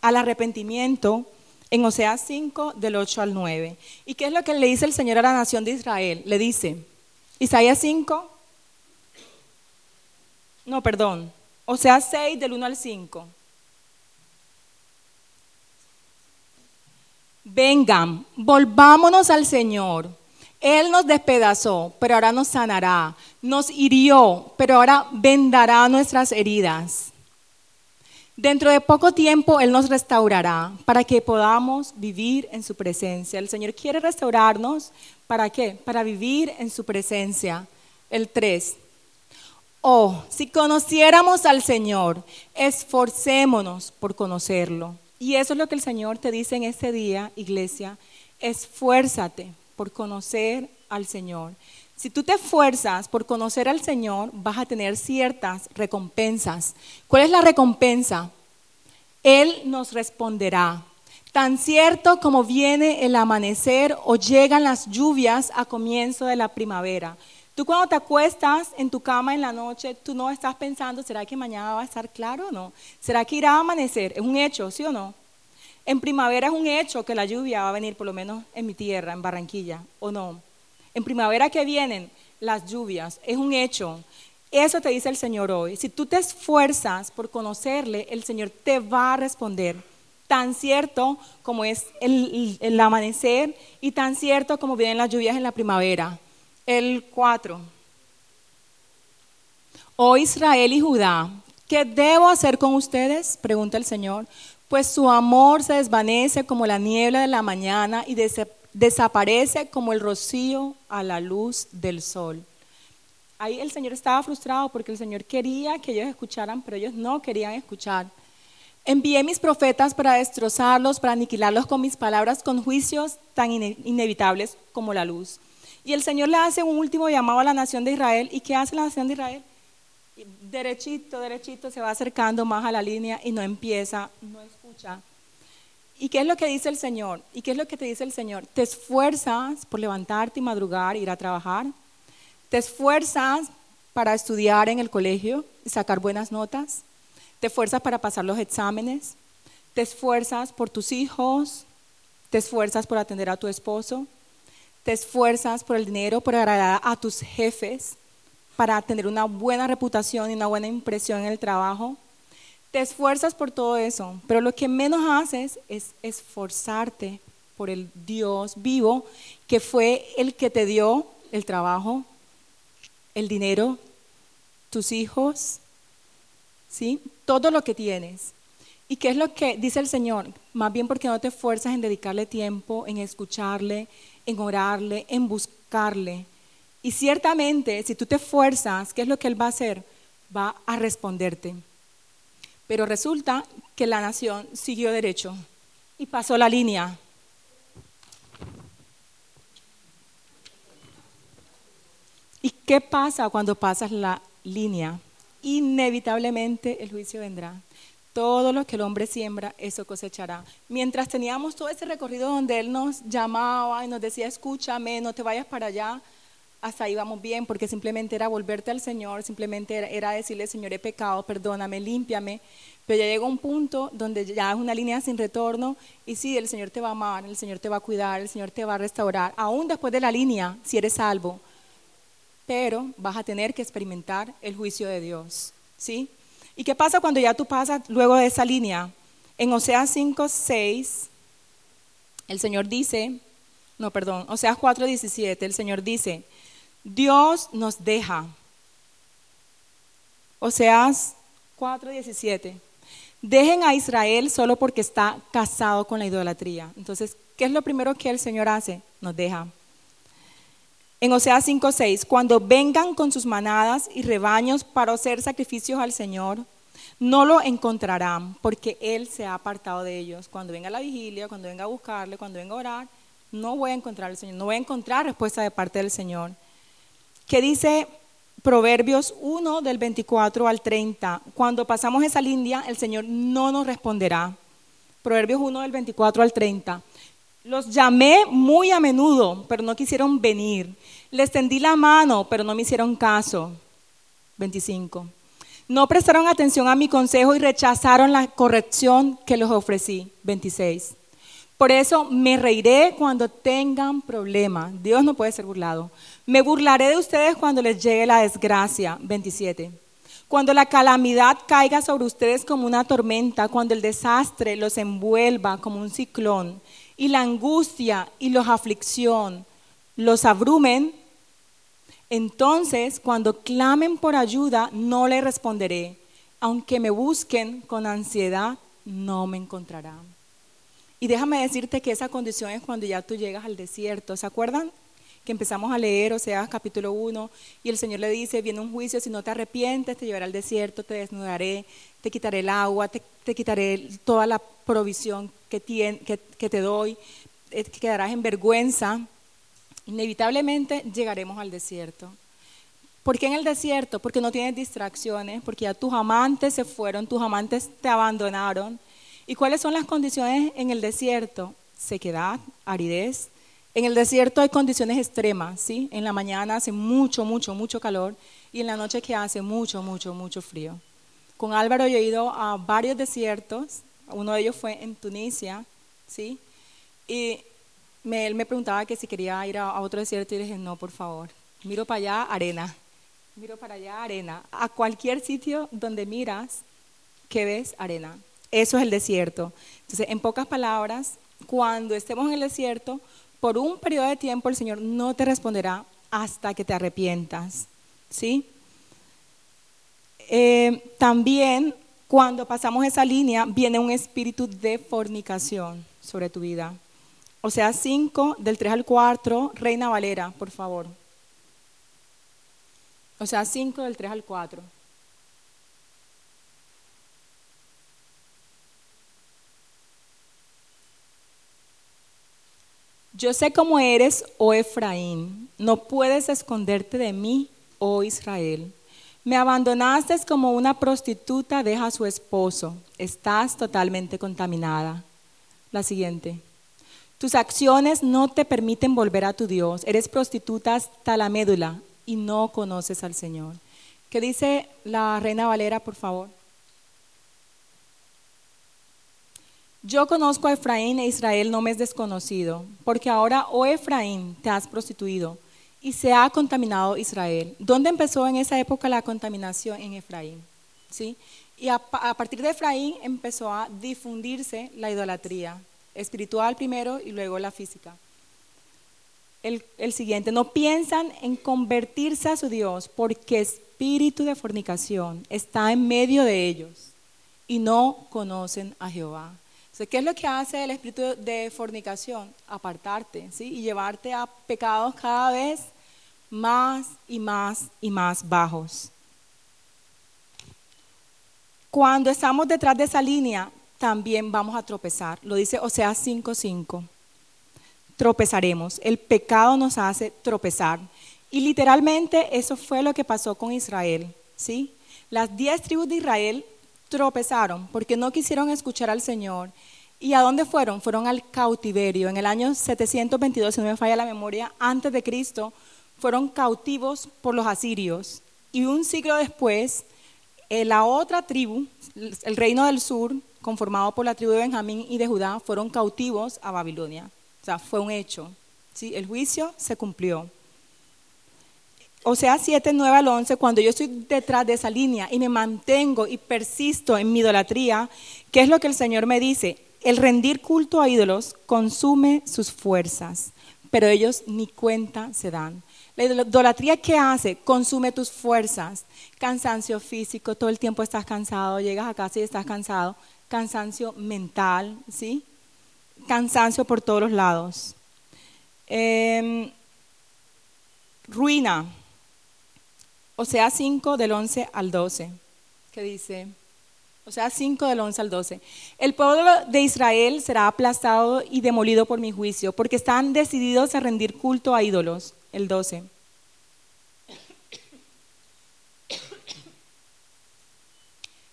al arrepentimiento en Oseas 5 del 8 al 9. ¿Y qué es lo que le dice el Señor a la nación de Israel? Le dice, Isaías 5, no, perdón, Oseas 6 del 1 al 5. Vengan, volvámonos al Señor. Él nos despedazó, pero ahora nos sanará. Nos hirió, pero ahora vendará nuestras heridas. Dentro de poco tiempo Él nos restaurará para que podamos vivir en su presencia. El Señor quiere restaurarnos. ¿Para qué? Para vivir en su presencia. El 3. Oh, si conociéramos al Señor, esforcémonos por conocerlo. Y eso es lo que el Señor te dice en este día, iglesia. Esfuérzate por conocer al Señor. Si tú te esfuerzas por conocer al Señor, vas a tener ciertas recompensas. ¿Cuál es la recompensa? Él nos responderá. Tan cierto como viene el amanecer o llegan las lluvias a comienzo de la primavera. Tú cuando te acuestas en tu cama en la noche, tú no estás pensando, ¿será que mañana va a estar claro o no? ¿Será que irá a amanecer? Es un hecho, ¿sí o no? En primavera es un hecho que la lluvia va a venir, por lo menos en mi tierra, en Barranquilla, ¿o no? En primavera que vienen las lluvias, es un hecho. Eso te dice el Señor hoy. Si tú te esfuerzas por conocerle, el Señor te va a responder. Tan cierto como es el, el amanecer y tan cierto como vienen las lluvias en la primavera el 4. Oh Israel y Judá, ¿qué debo hacer con ustedes? Pregunta el Señor. Pues su amor se desvanece como la niebla de la mañana y desaparece como el rocío a la luz del sol. Ahí el Señor estaba frustrado porque el Señor quería que ellos escucharan, pero ellos no querían escuchar. Envié mis profetas para destrozarlos, para aniquilarlos con mis palabras, con juicios tan inevitables como la luz. Y el Señor le hace un último llamado a la nación de Israel. ¿Y qué hace la nación de Israel? Derechito, derechito, se va acercando más a la línea y no empieza, no escucha. ¿Y qué es lo que dice el Señor? ¿Y qué es lo que te dice el Señor? Te esfuerzas por levantarte y madrugar, ir a trabajar. Te esfuerzas para estudiar en el colegio y sacar buenas notas. Te esfuerzas para pasar los exámenes. Te esfuerzas por tus hijos. Te esfuerzas por atender a tu esposo te esfuerzas por el dinero, por agradar a tus jefes, para tener una buena reputación y una buena impresión en el trabajo. Te esfuerzas por todo eso, pero lo que menos haces es esforzarte por el Dios vivo, que fue el que te dio el trabajo, el dinero, tus hijos, ¿sí? Todo lo que tienes. ¿Y qué es lo que dice el Señor? Más bien porque no te esfuerzas en dedicarle tiempo, en escucharle, en orarle, en buscarle. Y ciertamente, si tú te esfuerzas, ¿qué es lo que Él va a hacer? Va a responderte. Pero resulta que la nación siguió derecho y pasó la línea. ¿Y qué pasa cuando pasas la línea? Inevitablemente el juicio vendrá. Todo lo que el hombre siembra, eso cosechará. Mientras teníamos todo ese recorrido donde Él nos llamaba y nos decía, escúchame, no te vayas para allá, hasta ahí vamos bien, porque simplemente era volverte al Señor, simplemente era, decirle, Señor, he pecado, perdóname, límpiame. Pero ya llegó un punto donde ya es una línea sin retorno y sí, el Señor te va a amar, el Señor te va a cuidar, el Señor te va a restaurar, aún después de la línea, si eres salvo. Pero vas a tener que experimentar el juicio de Dios, ¿sí? ¿Y qué pasa cuando ya tú pasas luego de esa línea? En Oseas 5, 6, el Señor dice, no, perdón, Oseas 4, 17, el Señor dice, Dios nos deja. Oseas 4, 17. Dejen a Israel solo porque está casado con la idolatría. Entonces, ¿qué es lo primero que el Señor hace? Nos deja. En Oseas 5:6, cuando vengan con sus manadas y rebaños para hacer sacrificios al Señor, no lo encontrarán porque Él se ha apartado de ellos. Cuando venga la vigilia, cuando venga a buscarle, cuando venga a orar, no voy a encontrar al Señor, no voy a encontrar respuesta de parte del Señor. ¿Qué dice Proverbios 1 del 24 al 30? Cuando pasamos esa línea, el Señor no nos responderá. Proverbios 1 del 24 al 30. Los llamé muy a menudo, pero no quisieron venir. Les tendí la mano, pero no me hicieron caso. 25. No prestaron atención a mi consejo y rechazaron la corrección que les ofrecí. 26. Por eso me reiré cuando tengan problemas. Dios no puede ser burlado. Me burlaré de ustedes cuando les llegue la desgracia. 27. Cuando la calamidad caiga sobre ustedes como una tormenta, cuando el desastre los envuelva como un ciclón, y la angustia y la aflicción los abrumen, entonces cuando clamen por ayuda no le responderé. Aunque me busquen con ansiedad, no me encontrarán. Y déjame decirte que esa condición es cuando ya tú llegas al desierto. ¿Se acuerdan? Que empezamos a leer, o sea, capítulo 1, y el Señor le dice, viene un juicio, si no te arrepientes, te llevaré al desierto, te desnudaré, te quitaré el agua, te, quitaré toda la provisión que, que te doy, eh, quedarás en vergüenza. Inevitablemente llegaremos al desierto. ¿Por qué en el desierto? Porque no tienes distracciones, porque ya tus amantes se fueron, tus amantes te abandonaron ¿Y cuáles son las condiciones en el desierto? Sequedad, aridez. En el desierto hay condiciones extremas, ¿sí? En la mañana hace mucho, mucho, mucho calor y en la noche que hace mucho, mucho, mucho frío. Con Álvaro yo he ido a varios desiertos, uno de ellos fue en Tunisia, ¿sí? Y él me preguntaba que si quería ir a, a otro desierto y le dije, no, por favor, miro para allá, arena, miro para allá, arena. A cualquier sitio donde miras, ¿qué ves? Arena. Eso es el desierto. Entonces, en pocas palabras, cuando estemos en el desierto, por un periodo de tiempo el Señor no te responderá hasta que te arrepientas. ¿Sí? Eh, también cuando pasamos esa línea viene un espíritu de fornicación sobre tu vida. O sea, 5 del 3 al 4, Reina Valera, por favor. O sea, 5 del 3 al 4. Yo sé cómo eres, oh Efraín, no puedes esconderte de mí, oh Israel. Me abandonaste como una prostituta deja a su esposo, estás totalmente contaminada. La siguiente. Tus acciones no te permiten volver a tu Dios, eres prostituta hasta la médula y no conoces al Señor. ¿Qué dice la Reina Valera, por favor? Yo conozco a Efraín e Israel no me es desconocido, porque ahora, oh Efraín, te has prostituido y se ha contaminado Israel. ¿Dónde empezó en esa época la contaminación en Efraín? ¿Sí? Y a, partir de Efraín empezó a difundirse la idolatría, espiritual primero y luego la física. El, el, siguiente, no piensan en convertirse a su Dios porque espíritu de fornicación está en medio de ellos y no conocen a Jehová. ¿Qué es lo que hace el espíritu de fornicación? Apartarte, ¿sí? Y llevarte a pecados cada vez más y más y más bajos. Cuando estamos detrás de esa línea, también vamos a tropezar. Lo dice Oseas 5:5. Tropezaremos. El pecado nos hace tropezar. Y literalmente eso fue lo que pasó con Israel, ¿sí? Las diez tribus de Israel tropezaron porque no quisieron escuchar al Señor. ¿Y a dónde fueron? Fueron al cautiverio. En el año 722, si no me falla la memoria, antes de Cristo, fueron cautivos por los asirios. Y un siglo después, eh, la otra tribu, el reino del sur, conformado por la tribu de Benjamín y de Judá, fueron cautivos a Babilonia. O sea, fue un hecho. ¿sí? El juicio se cumplió. O sea, 7, 9 al 11, cuando yo estoy detrás de esa línea y me mantengo y persisto en mi idolatría, ¿qué es lo que el Señor me dice? El rendir culto a ídolos consume sus fuerzas, pero ellos ni cuenta se dan. La idolatría, ¿qué hace? Consume tus fuerzas. Cansancio físico, todo el tiempo estás cansado, llegas a casa y estás cansado. Cansancio mental, ¿sí? Cansancio por todos los lados. Em, ruina. O sea, 5 del 11 al 12, ¿Qué dice, o sea, 5 del 11 al 12. El pueblo de Israel será aplastado y demolido por mi juicio, porque están decididos a rendir culto a ídolos. El 12.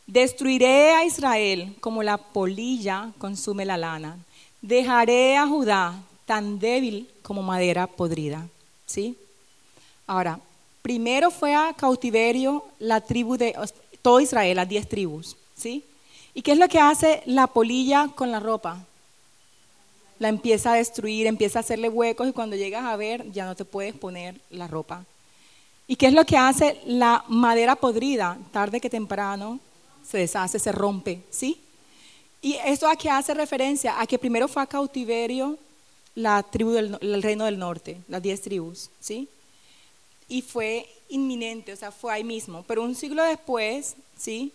Destruiré a Israel como la polilla consume la lana. Dejaré a Judá tan débil como madera podrida. ¿Sí? Ahora, primero fue a cautiverio la tribu de todo Israel, las diez tribus. ¿sí? ¿Y qué es lo que hace la polilla con la ropa? La empieza a destruir, empieza a hacerle huecos y cuando llegas a ver ya no te puedes poner la ropa. ¿Y qué es lo que hace la madera podrida? Tarde que temprano se deshace, se rompe, ¿sí? Y esto a qué hace referencia? A que primero fue a cautiverio la tribu del el reino del norte, las diez tribus, ¿sí? Y fue inminente, o sea, fue ahí mismo. Pero un siglo después, ¿sí?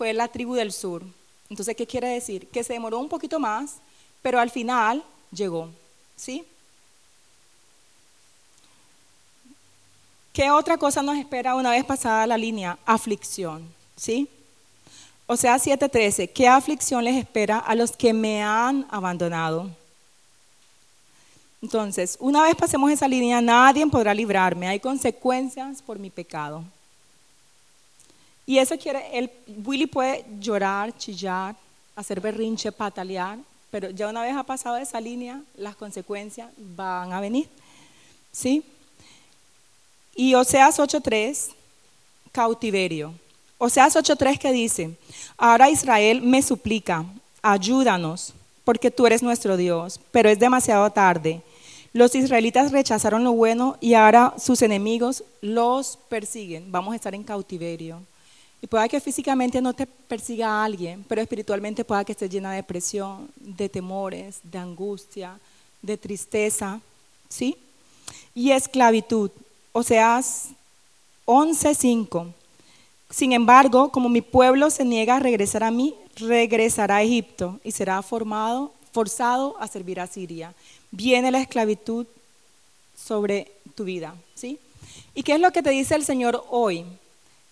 fue la tribu del sur. Entonces, ¿qué quiere decir? Que se demoró un poquito más, pero al final llegó. ¿Sí? ¿Qué otra cosa nos espera una vez pasada la línea? Aflicción. ¿Sí? O sea, 7.13, ¿qué aflicción les espera a los que me han abandonado? Entonces, una vez pasemos esa línea, nadie podrá librarme. Hay consecuencias por mi pecado. Y eso quiere, el, Willy puede llorar, chillar, hacer berrinche, patalear, pero ya una vez ha pasado esa línea, las consecuencias van a venir. ¿Sí? Y Oseas 8.3, cautiverio. Oseas 8.3 que dice, ahora Israel me suplica, ayúdanos, porque tú eres nuestro Dios, pero es demasiado tarde. Los israelitas rechazaron lo bueno y ahora sus enemigos los persiguen. Vamos a estar en cautiverio. Y pueda que físicamente no te persiga a alguien, pero espiritualmente pueda que estés llena de depresión, de temores, de angustia, de tristeza, ¿sí? Y esclavitud. O sea, 11.5. Sin embargo, como mi pueblo se niega a regresar a mí, regresará a Egipto y será formado, forzado a servir a Siria. Viene la esclavitud sobre tu vida, ¿sí? ¿Y qué es lo que te dice el Señor hoy?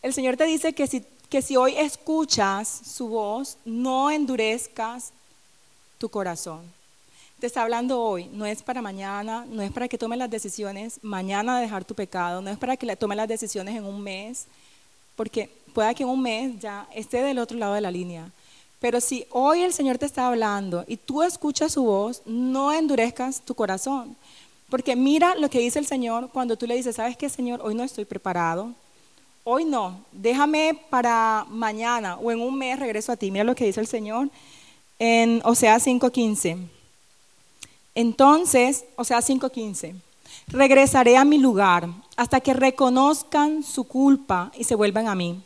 El Señor te dice que si, que si hoy escuchas su voz, no endurezcas tu corazón. Te está hablando hoy, no es para mañana, no es para que tomes las decisiones mañana de dejar tu pecado, no es para que tomes las decisiones en un mes, porque pueda que en un mes ya esté del otro lado de la línea. Pero si hoy el Señor te está hablando y tú escuchas su voz, no endurezcas tu corazón. Porque mira lo que dice el Señor cuando tú le dices, ¿sabes qué, Señor? Hoy no estoy preparado, hoy no, déjame para mañana o en un mes regreso a ti. Mira lo que dice el Señor en Oseas 5.15. Entonces, Oseas 5.15, regresaré a mi lugar hasta que reconozcan su culpa y se vuelvan a mí.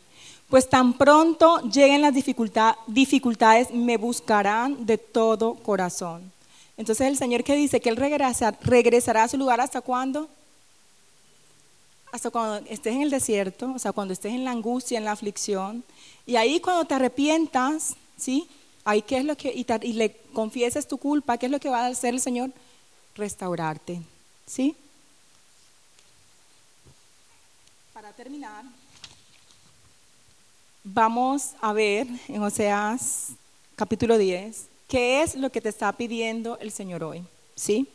Pues tan pronto lleguen las dificultades, me buscarán de todo corazón. Entonces el Señor que dice que Él regresará a su lugar hasta cuándo? hasta cuando estés en el desierto, o sea, cuando estés en la angustia, en la aflicción, y ahí cuando te arrepientas, ¿sí? Ahí qué es lo que, y, le confieses tu culpa, ¿qué es lo que va a hacer el Señor? Restaurarte, ¿sí? Para terminar, vamos a ver en Oseas capítulo 10, ¿qué es lo que te está pidiendo el Señor hoy? ¿Sí?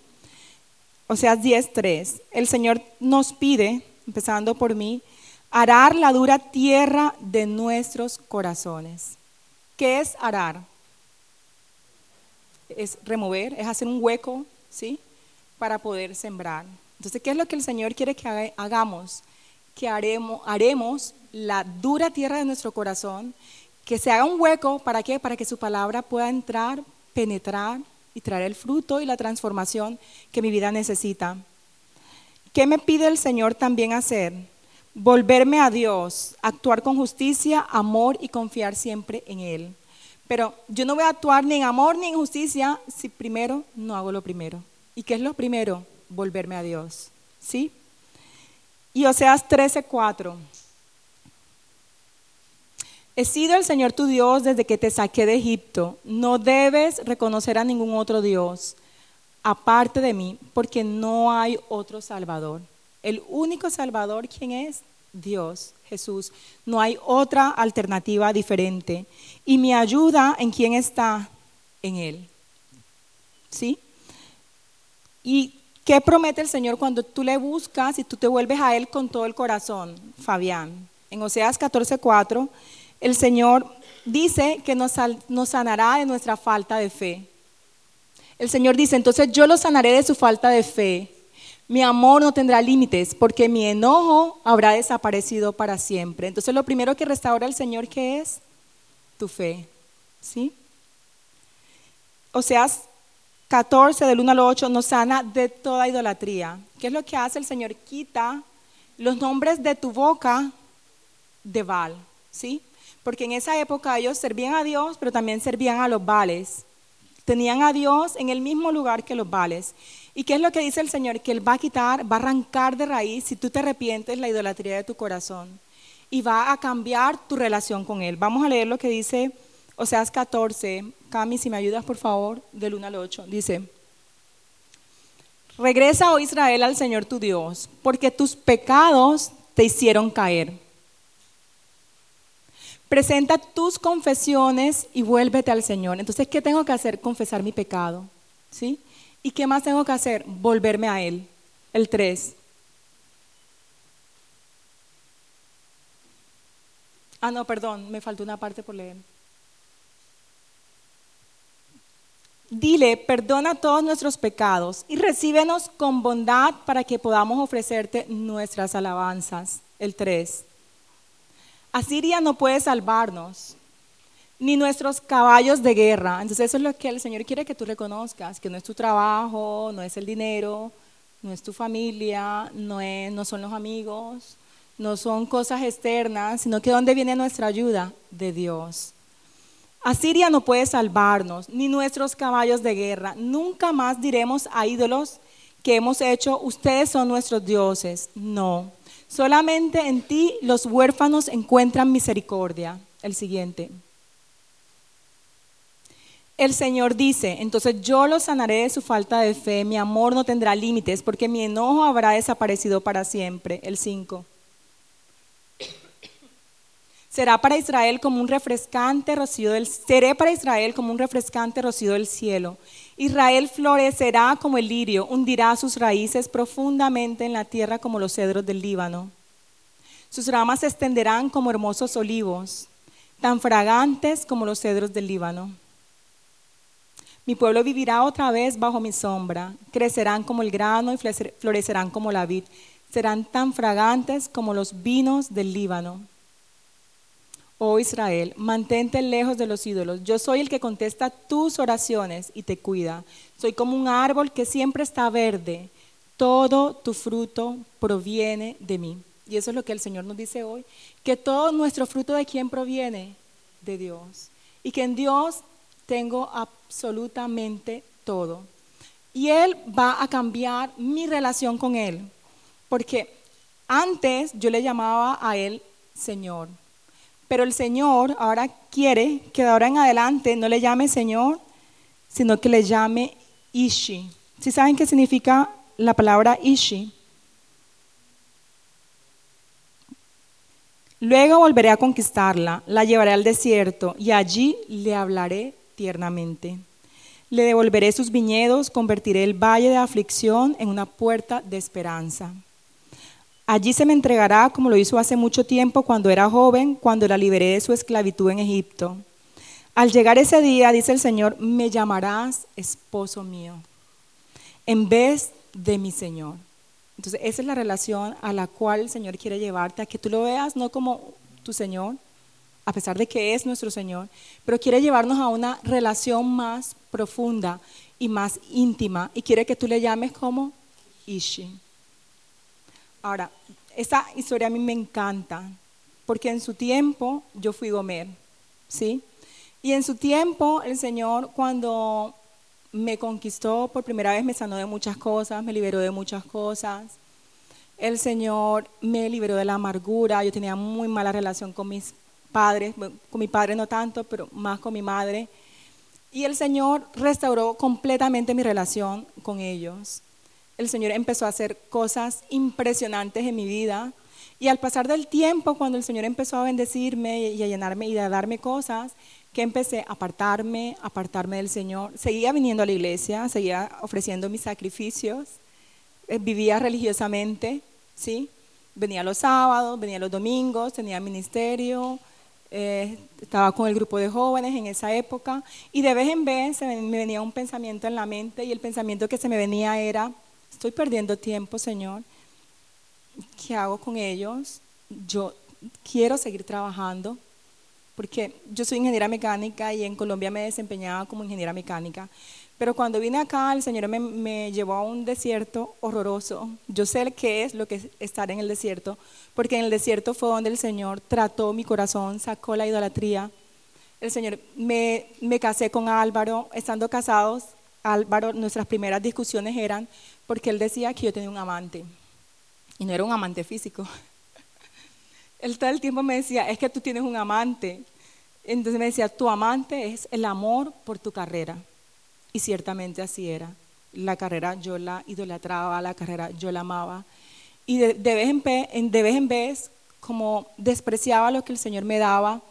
Oseas 10.3, el Señor nos pide empezando por mí, arar la dura tierra de nuestros corazones. ¿Qué es arar? Es remover, es hacer un hueco, ¿sí? Para poder sembrar. Entonces, ¿qué es lo que el Señor quiere que hagamos? Que haremos, haremos la dura tierra de nuestro corazón, que se haga un hueco, ¿para qué? Para que su palabra pueda entrar, penetrar y traer el fruto y la transformación que mi vida necesita. ¿Qué me pide el Señor también hacer? Volverme a Dios, actuar con justicia, amor y confiar siempre en Él. Pero yo no voy a actuar ni en amor ni en justicia si primero no hago lo primero. ¿Y qué es lo primero? Volverme a Dios. ¿Sí? Y Oseas 13:4. He sido el Señor tu Dios desde que te saqué de Egipto. No debes reconocer a ningún otro Dios aparte de mí, porque no hay otro Salvador. El único Salvador, ¿quién es? Dios, Jesús. No hay otra alternativa diferente. Y mi ayuda, ¿en quién está? En Él. ¿Sí? ¿Y qué promete el Señor cuando tú le buscas y tú te vuelves a Él con todo el corazón, Fabián? En Oseas 14:4, el Señor dice que nos, sanará de nuestra falta de fe. El Señor dice, entonces yo lo sanaré de su falta de fe. Mi amor no tendrá límites porque mi enojo habrá desaparecido para siempre. Entonces lo primero que restaura el Señor, ¿qué es? Tu fe. ¿Sí? Oseas 14, del 1 al 8, nos sana de toda idolatría. ¿Qué es lo que hace el Señor? Quita los nombres de tu boca de Baal. ¿Sí? Porque en esa época ellos servían a Dios, pero también servían a los Baales. Tenían a Dios en el mismo lugar que los vales. ¿Y qué es lo que dice el Señor? Que Él va a quitar, va a arrancar de raíz, si tú te arrepientes, la idolatría de tu corazón. Y va a cambiar tu relación con Él. Vamos a leer lo que dice Oseas 14. Cami, si me ayudas, por favor, del 1 al 8. Dice, regresa, oh Israel, al Señor tu Dios, porque tus pecados te hicieron caer. Presenta tus confesiones y vuélvete al Señor. Entonces, ¿qué tengo que hacer? Confesar mi pecado. ¿Sí? ¿Y qué más tengo que hacer? Volverme a Él. El 3. Ah, no, perdón, me faltó una parte por leer. Dile, perdona todos nuestros pecados y recíbenos con bondad para que podamos ofrecerte nuestras alabanzas. El 3. Asiria no puede salvarnos, ni nuestros caballos de guerra. Entonces eso es lo que el Señor quiere que tú reconozcas, que no es tu trabajo, no es el dinero, no es tu familia, no, no son los amigos, no son cosas externas, sino que ¿dónde viene nuestra ayuda? De Dios. Asiria no puede salvarnos, ni nuestros caballos de guerra. Nunca más diremos a ídolos que hemos hecho, ustedes son nuestros dioses. No. Solamente en ti los huérfanos encuentran misericordia. El siguiente. El Señor dice, entonces yo los sanaré de su falta de fe, mi amor no tendrá límites, porque mi enojo habrá desaparecido para siempre. El 5. Será para Israel como un refrescante rocío del seré para Israel como un refrescante rocío del cielo. Israel florecerá como el lirio, hundirá sus raíces profundamente en la tierra como los cedros del Líbano. Sus ramas se extenderán como hermosos olivos, tan fragantes como los cedros del Líbano. Mi pueblo vivirá otra vez bajo mi sombra, crecerán como el grano y florecerán como la vid, serán tan fragantes como los vinos del Líbano. Oh Israel, mantente lejos de los ídolos. Yo soy el que contesta tus oraciones y te cuida. Soy como un árbol que siempre está verde. Todo tu fruto proviene de mí. Y eso es lo que el Señor nos dice hoy, que todo nuestro fruto de quién proviene? De Dios. Y que en Dios tengo absolutamente todo. Y Él va a cambiar mi relación con Él. Porque antes yo le llamaba a Él Señor. Pero el Señor ahora quiere que de ahora en adelante no le llame Señor, sino que le llame Ishi. ¿Sí saben qué significa la palabra Ishi? Luego volveré a conquistarla, la llevaré al desierto y allí le hablaré tiernamente. Le devolveré sus viñedos, convertiré el valle de aflicción en una puerta de esperanza. Allí se me entregará como lo hizo hace mucho tiempo cuando era joven, cuando la liberé de su esclavitud en Egipto. Al llegar ese día, dice el Señor, me llamarás esposo mío, en vez de mi Señor. Entonces, esa es la relación a la cual el Señor quiere llevarte, a que tú lo veas no como tu Señor, a pesar de que es nuestro Señor, pero quiere llevarnos a una relación más profunda y más íntima, y quiere que tú le llames como Ishi. Ahora, esta historia a mí me encanta, porque en su tiempo yo fui Gomer, ¿sí? Y en su tiempo el Señor cuando me conquistó por primera vez me sanó de muchas cosas, me liberó de muchas cosas. El Señor me liberó de la amargura. Yo tenía muy mala relación con mis padres, con mi padre no tanto, pero más con mi madre. Y el Señor restauró completamente mi relación con ellos. El Señor empezó a hacer cosas impresionantes en mi vida. Y al pasar del tiempo, cuando el Señor empezó a bendecirme y a llenarme y a darme cosas, que empecé a apartarme, apartarme del Señor. Seguía viniendo a la iglesia, seguía ofreciendo mis sacrificios, eh, vivía religiosamente, ¿sí? Venía los sábados, venía los domingos, tenía ministerio, eh, estaba con el grupo de jóvenes en esa época y de vez en vez me venía un pensamiento en la mente y el pensamiento que se me venía era, estoy perdiendo tiempo, Señor, ¿qué hago con ellos? Yo quiero seguir trabajando, porque yo soy ingeniera mecánica y en Colombia me desempeñaba como ingeniera mecánica. Pero cuando vine acá, el Señor me, llevó a un desierto horroroso. Yo sé qué es lo que es estar en el desierto, porque en el desierto fue donde el Señor trató mi corazón, sacó la idolatría. El Señor, me, me casé con Álvaro, estando casados, Álvaro, nuestras primeras discusiones eran porque él decía que yo tenía un amante. Y no era un amante físico, él todo el tiempo me decía, es que tú tienes un amante. Entonces me decía, tu amante es el amor por tu carrera. Y ciertamente así era. La carrera yo la idolatraba, la carrera yo la amaba. Y de, vez, en vez, de vez en vez, como despreciaba lo que el Señor me daba,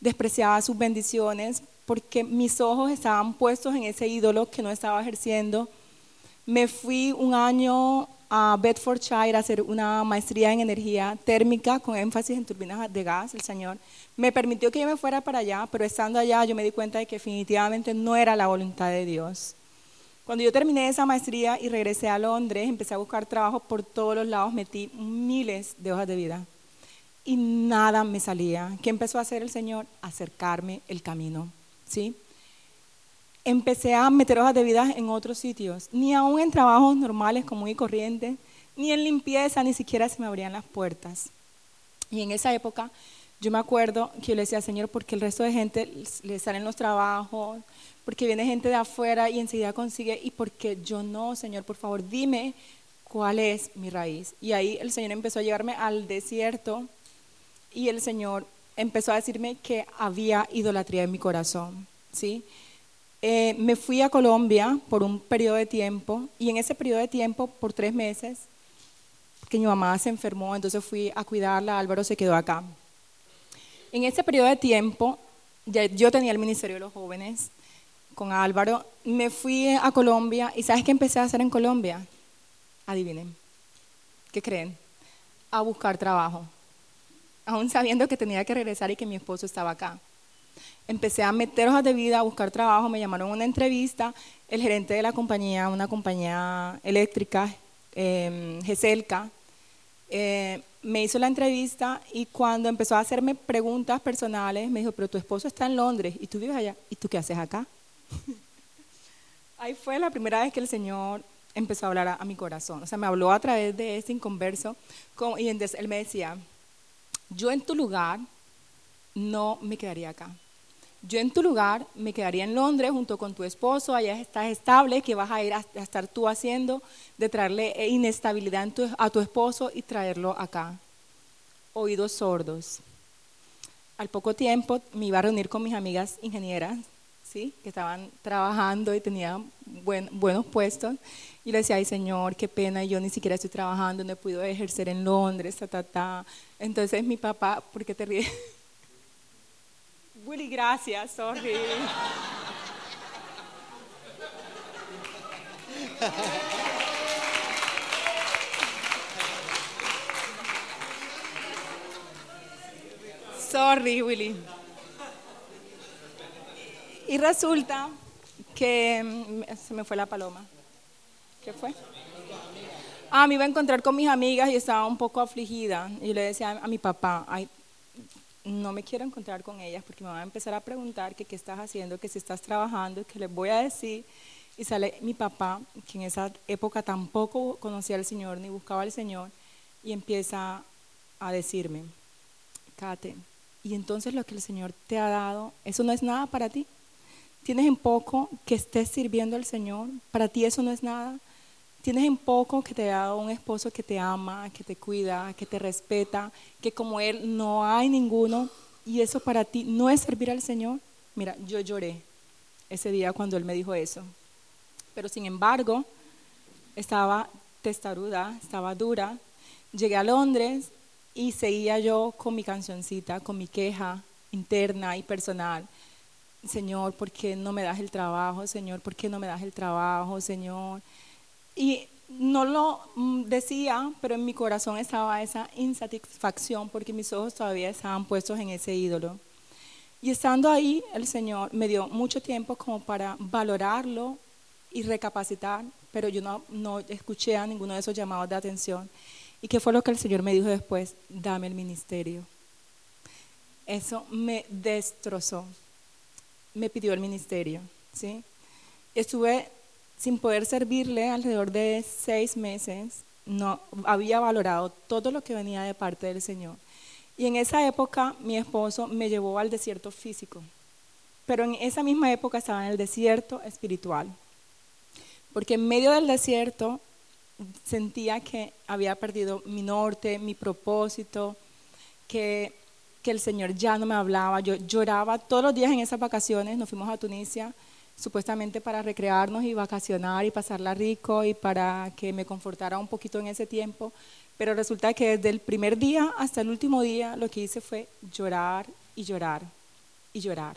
despreciaba sus bendiciones, porque mis ojos estaban puestos en ese ídolo que no estaba ejerciendo. Me fui un año a Bedfordshire a hacer una maestría en energía térmica con énfasis en turbinas de gas. El Señor me permitió que yo me fuera para allá, pero estando allá yo me di cuenta de que definitivamente no era la voluntad de Dios. Cuando yo terminé esa maestría y regresé a Londres, empecé a buscar trabajo por todos los lados, metí miles de hojas de vida y nada me salía. ¿Qué empezó a hacer el Señor? Acercarme el camino, ¿sí? Empecé a meter hojas de vida en otros sitios, ni aún en trabajos normales común y corriente, ni en limpieza, ni siquiera se me abrían las puertas. Y en esa época yo me acuerdo que yo le decía, Señor, porque el resto de gente le salen los trabajos, porque viene gente de afuera y enseguida consigue, y porque yo no, Señor, por favor, dime cuál es mi raíz. Y ahí el Señor empezó a llevarme al desierto y el Señor empezó a decirme que había idolatría en mi corazón, ¿sí? Eh, me fui a Colombia por un periodo de tiempo y en ese periodo de tiempo, por tres meses, que mi mamá se enfermó, entonces fui a cuidarla, Álvaro se quedó acá. En ese periodo de tiempo, yo tenía el Ministerio de los Jóvenes con Álvaro, me fui a Colombia y ¿sabes qué empecé a hacer en Colombia? Adivinen, ¿qué creen? A buscar trabajo, aún sabiendo que tenía que regresar y que mi esposo estaba acá empecé a meter hojas de vida, a buscar trabajo, me llamaron a una entrevista, el gerente de la compañía, una compañía eléctrica, GESELCA, eh, me hizo la entrevista y cuando empezó a hacerme preguntas personales, me dijo, pero tu esposo está en Londres y tú vives allá, ¿y tú qué haces acá? Ahí fue la primera vez que el Señor empezó a hablar a, mi corazón, o sea, me habló a través de este inconverso y entonces él me decía, yo en tu lugar no me quedaría acá yo en tu lugar me quedaría en Londres junto con tu esposo, allá estás estable, que vas a ir a, estar tú haciendo de traerle eh, inestabilidad a tu esposo y traerlo acá. Oídos sordos. Al poco tiempo me iba a reunir con mis amigas ingenieras, ¿sí? que estaban trabajando y tenían buenos puestos. Y le decía, ay Señor, qué pena, yo ni siquiera estoy trabajando, no he podido ejercer en Londres, ta, ta. Entonces mi papá, ¿por qué te ríes? Willy, gracias, sorry. Sorry, Willy. Y resulta que mm, se me fue la paloma. ¿Qué fue? Ah, me iba a encontrar con mis amigas y estaba un poco afligida. Y le decía a mi papá, no me quiero encontrar con ellas porque me van a empezar a preguntar que qué estás haciendo, que si estás trabajando, que les voy a decir. Y sale mi papá, que en esa época tampoco conocía al Señor ni buscaba al Señor, y empieza a decirme, Kate, y entonces lo que el Señor te ha dado, eso no es nada para ti. Tienes en poco que estés sirviendo al Señor, para ti eso no es nada. Tienes en poco que te dado un esposo que te ama, que te cuida, que te respeta, que como Él no hay ninguno, y eso para ti no es servir al Señor. Mira, yo lloré ese día cuando Él me dijo eso. Pero sin embargo, estaba testaruda, estaba dura. Llegué a Londres y seguía yo con mi cancioncita, con mi queja interna y personal. Señor, ¿por qué no me das el trabajo? Señor, ¿por qué no me das el trabajo? Señor, y no lo mm, decía, pero en mi corazón estaba esa insatisfacción porque mis ojos todavía estaban puestos en ese ídolo. Y estando ahí, el Señor me dio mucho tiempo como para valorarlo y recapacitar, pero yo no, no escuché a ninguno de esos llamados de atención. ¿Y qué fue lo que el Señor me dijo después? Dame el ministerio. Eso me destrozó. Me pidió el ministerio. ¿sí? Estuve sin poder servirle alrededor de seis meses, no había valorado todo lo que venía de parte del Señor. Y en esa época mi esposo me llevó al desierto físico, pero en esa misma época estaba en el desierto espiritual, porque en medio del desierto sentía que había perdido mi norte, mi propósito, que, que el Señor ya no me hablaba, yo lloraba todos los días en esas vacaciones, nos fuimos a Tunisia supuestamente para recrearnos y vacacionar y pasarla rico y para que me confortara un poquito en ese tiempo. Pero resulta que desde el primer día hasta el último día lo que hice fue llorar y llorar y llorar.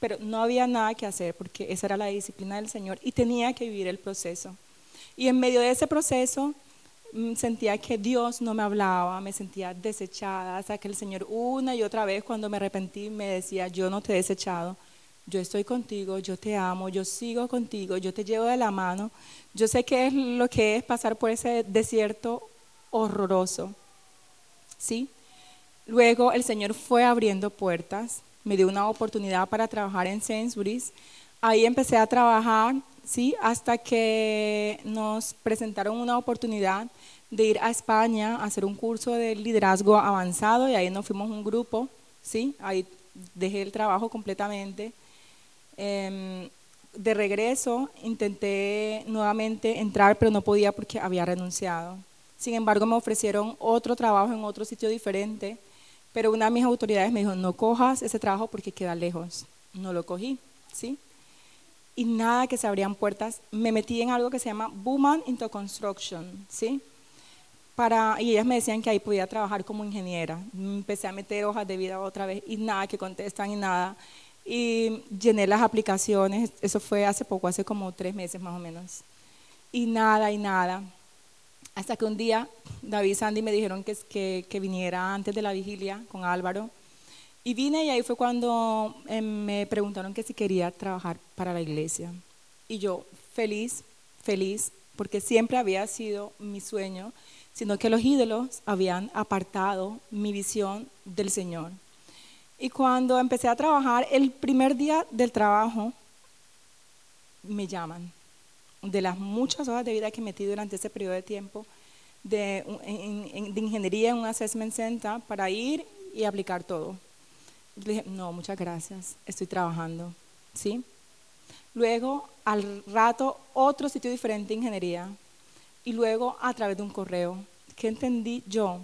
Pero no había nada que hacer porque esa era la disciplina del Señor y tenía que vivir el proceso. Y en medio de ese proceso mm, sentía que Dios no me hablaba, me sentía desechada, hasta que el Señor una y otra vez cuando me arrepentí me decía, yo no te he desechado, yo estoy contigo, yo te amo, yo sigo contigo, yo te llevo de la mano. Yo sé qué es lo que es pasar por ese desierto horroroso. ¿Sí? Luego el Señor fue abriendo puertas, me dio una oportunidad para trabajar en Sainsbury's. Ahí empecé a trabajar, ¿sí? Hasta que nos presentaron una oportunidad de ir a España a hacer un curso de liderazgo avanzado y ahí nos fuimos un grupo, ¿sí? Ahí dejé el trabajo completamente Em, de regreso intenté nuevamente entrar, pero no podía porque había renunciado. Sin embargo, me ofrecieron otro trabajo en otro sitio diferente, pero una de mis autoridades me dijo, no cojas ese trabajo porque queda lejos. No lo cogí, ¿sí? Y nada que se abrían puertas. Me metí en algo que se llama Woman into Construction, ¿sí? Para, y ellas me decían que ahí podía trabajar como ingeniera. Empecé a meter hojas de vida otra vez y nada que contestan y nada y llené las aplicaciones, eso fue hace poco, hace como tres meses más o menos, y nada, y nada. Hasta que un día David y Sandy me dijeron que, que, que viniera antes de la vigilia con Álvaro, y vine y ahí fue cuando em, me preguntaron que si quería trabajar para la iglesia. Y yo feliz, feliz, porque siempre había sido mi sueño, sino que los ídolos habían apartado mi visión del Señor. Y cuando empecé a trabajar, el primer día del trabajo, me llaman. De las muchas horas de vida que metí durante ese periodo de tiempo de, ingeniería en un assessment center para ir y aplicar todo. Dije, no, muchas gracias, estoy trabajando. ¿Sí? Luego, al rato, otro sitio diferente de ingeniería. Y luego, a través de un correo. ¿Qué entendí yo?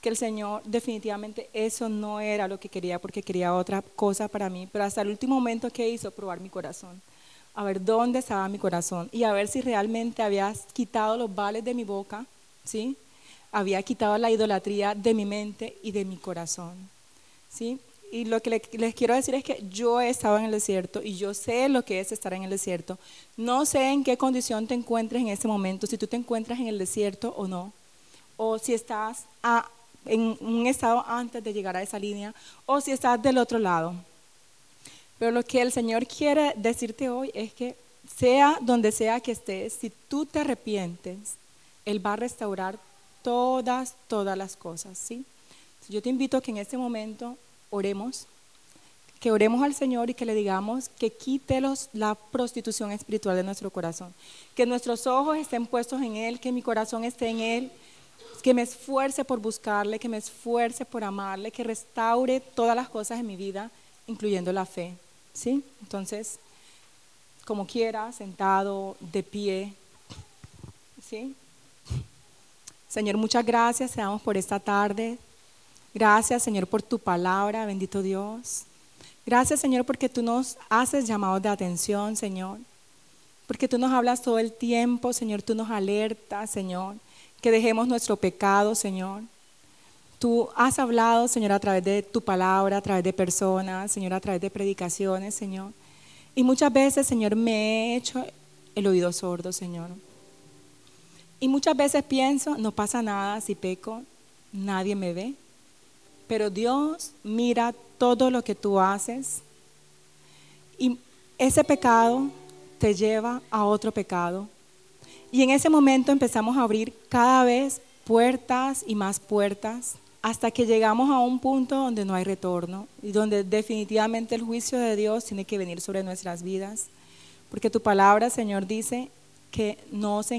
Que el Señor definitivamente eso no era lo que quería porque quería otra cosa para mí, pero hasta el último momento que hizo probar mi corazón, a ver dónde estaba mi corazón y a ver si realmente había quitado los vales de mi boca, ¿sí? Había quitado la idolatría de mi mente y de mi corazón, ¿sí? Y lo que les quiero decir es que yo he estado en el desierto y yo sé lo que es estar en el desierto. No sé en qué condición te encuentres en ese momento, si tú te encuentras en el desierto o no, o si estás a en un estado antes de llegar a esa línea o si estás del otro lado. Pero lo que el Señor quiere decirte hoy es que sea donde sea que estés, si tú te arrepientes, Él va a restaurar todas, todas las cosas, ¿sí? Yo te invito a que en este momento oremos, que oremos al Señor y que le digamos que quite la prostitución espiritual de nuestro corazón, que nuestros ojos estén puestos en Él, que mi corazón esté en Él, que me esfuerce por buscarle, que me esfuerce por amarle, que restaure todas las cosas en mi vida, incluyendo la fe. ¿Sí? Entonces, como quiera, sentado, de pie, ¿Sí? Señor, muchas gracias, te damos por esta tarde. Gracias, Señor, por tu palabra, bendito Dios. Gracias, Señor, porque tú nos haces llamados de atención, Señor. Porque tú nos hablas todo el tiempo, Señor, tú nos alertas, Señor, que dejemos nuestro pecado, Señor. Tú has hablado, Señor, a través de tu palabra, a través de personas, Señor, a través de predicaciones, Señor. Y muchas veces, Señor, me he hecho el oído sordo, Señor. Y muchas veces pienso, no pasa nada si peco, nadie me ve. Pero Dios mira todo lo que tú haces y ese pecado te lleva a otro pecado. Y en ese momento empezamos a abrir cada vez puertas y más puertas hasta que llegamos a un punto donde no hay retorno y donde definitivamente el juicio de Dios tiene que venir sobre nuestras vidas. Porque tu palabra, Señor, dice que no se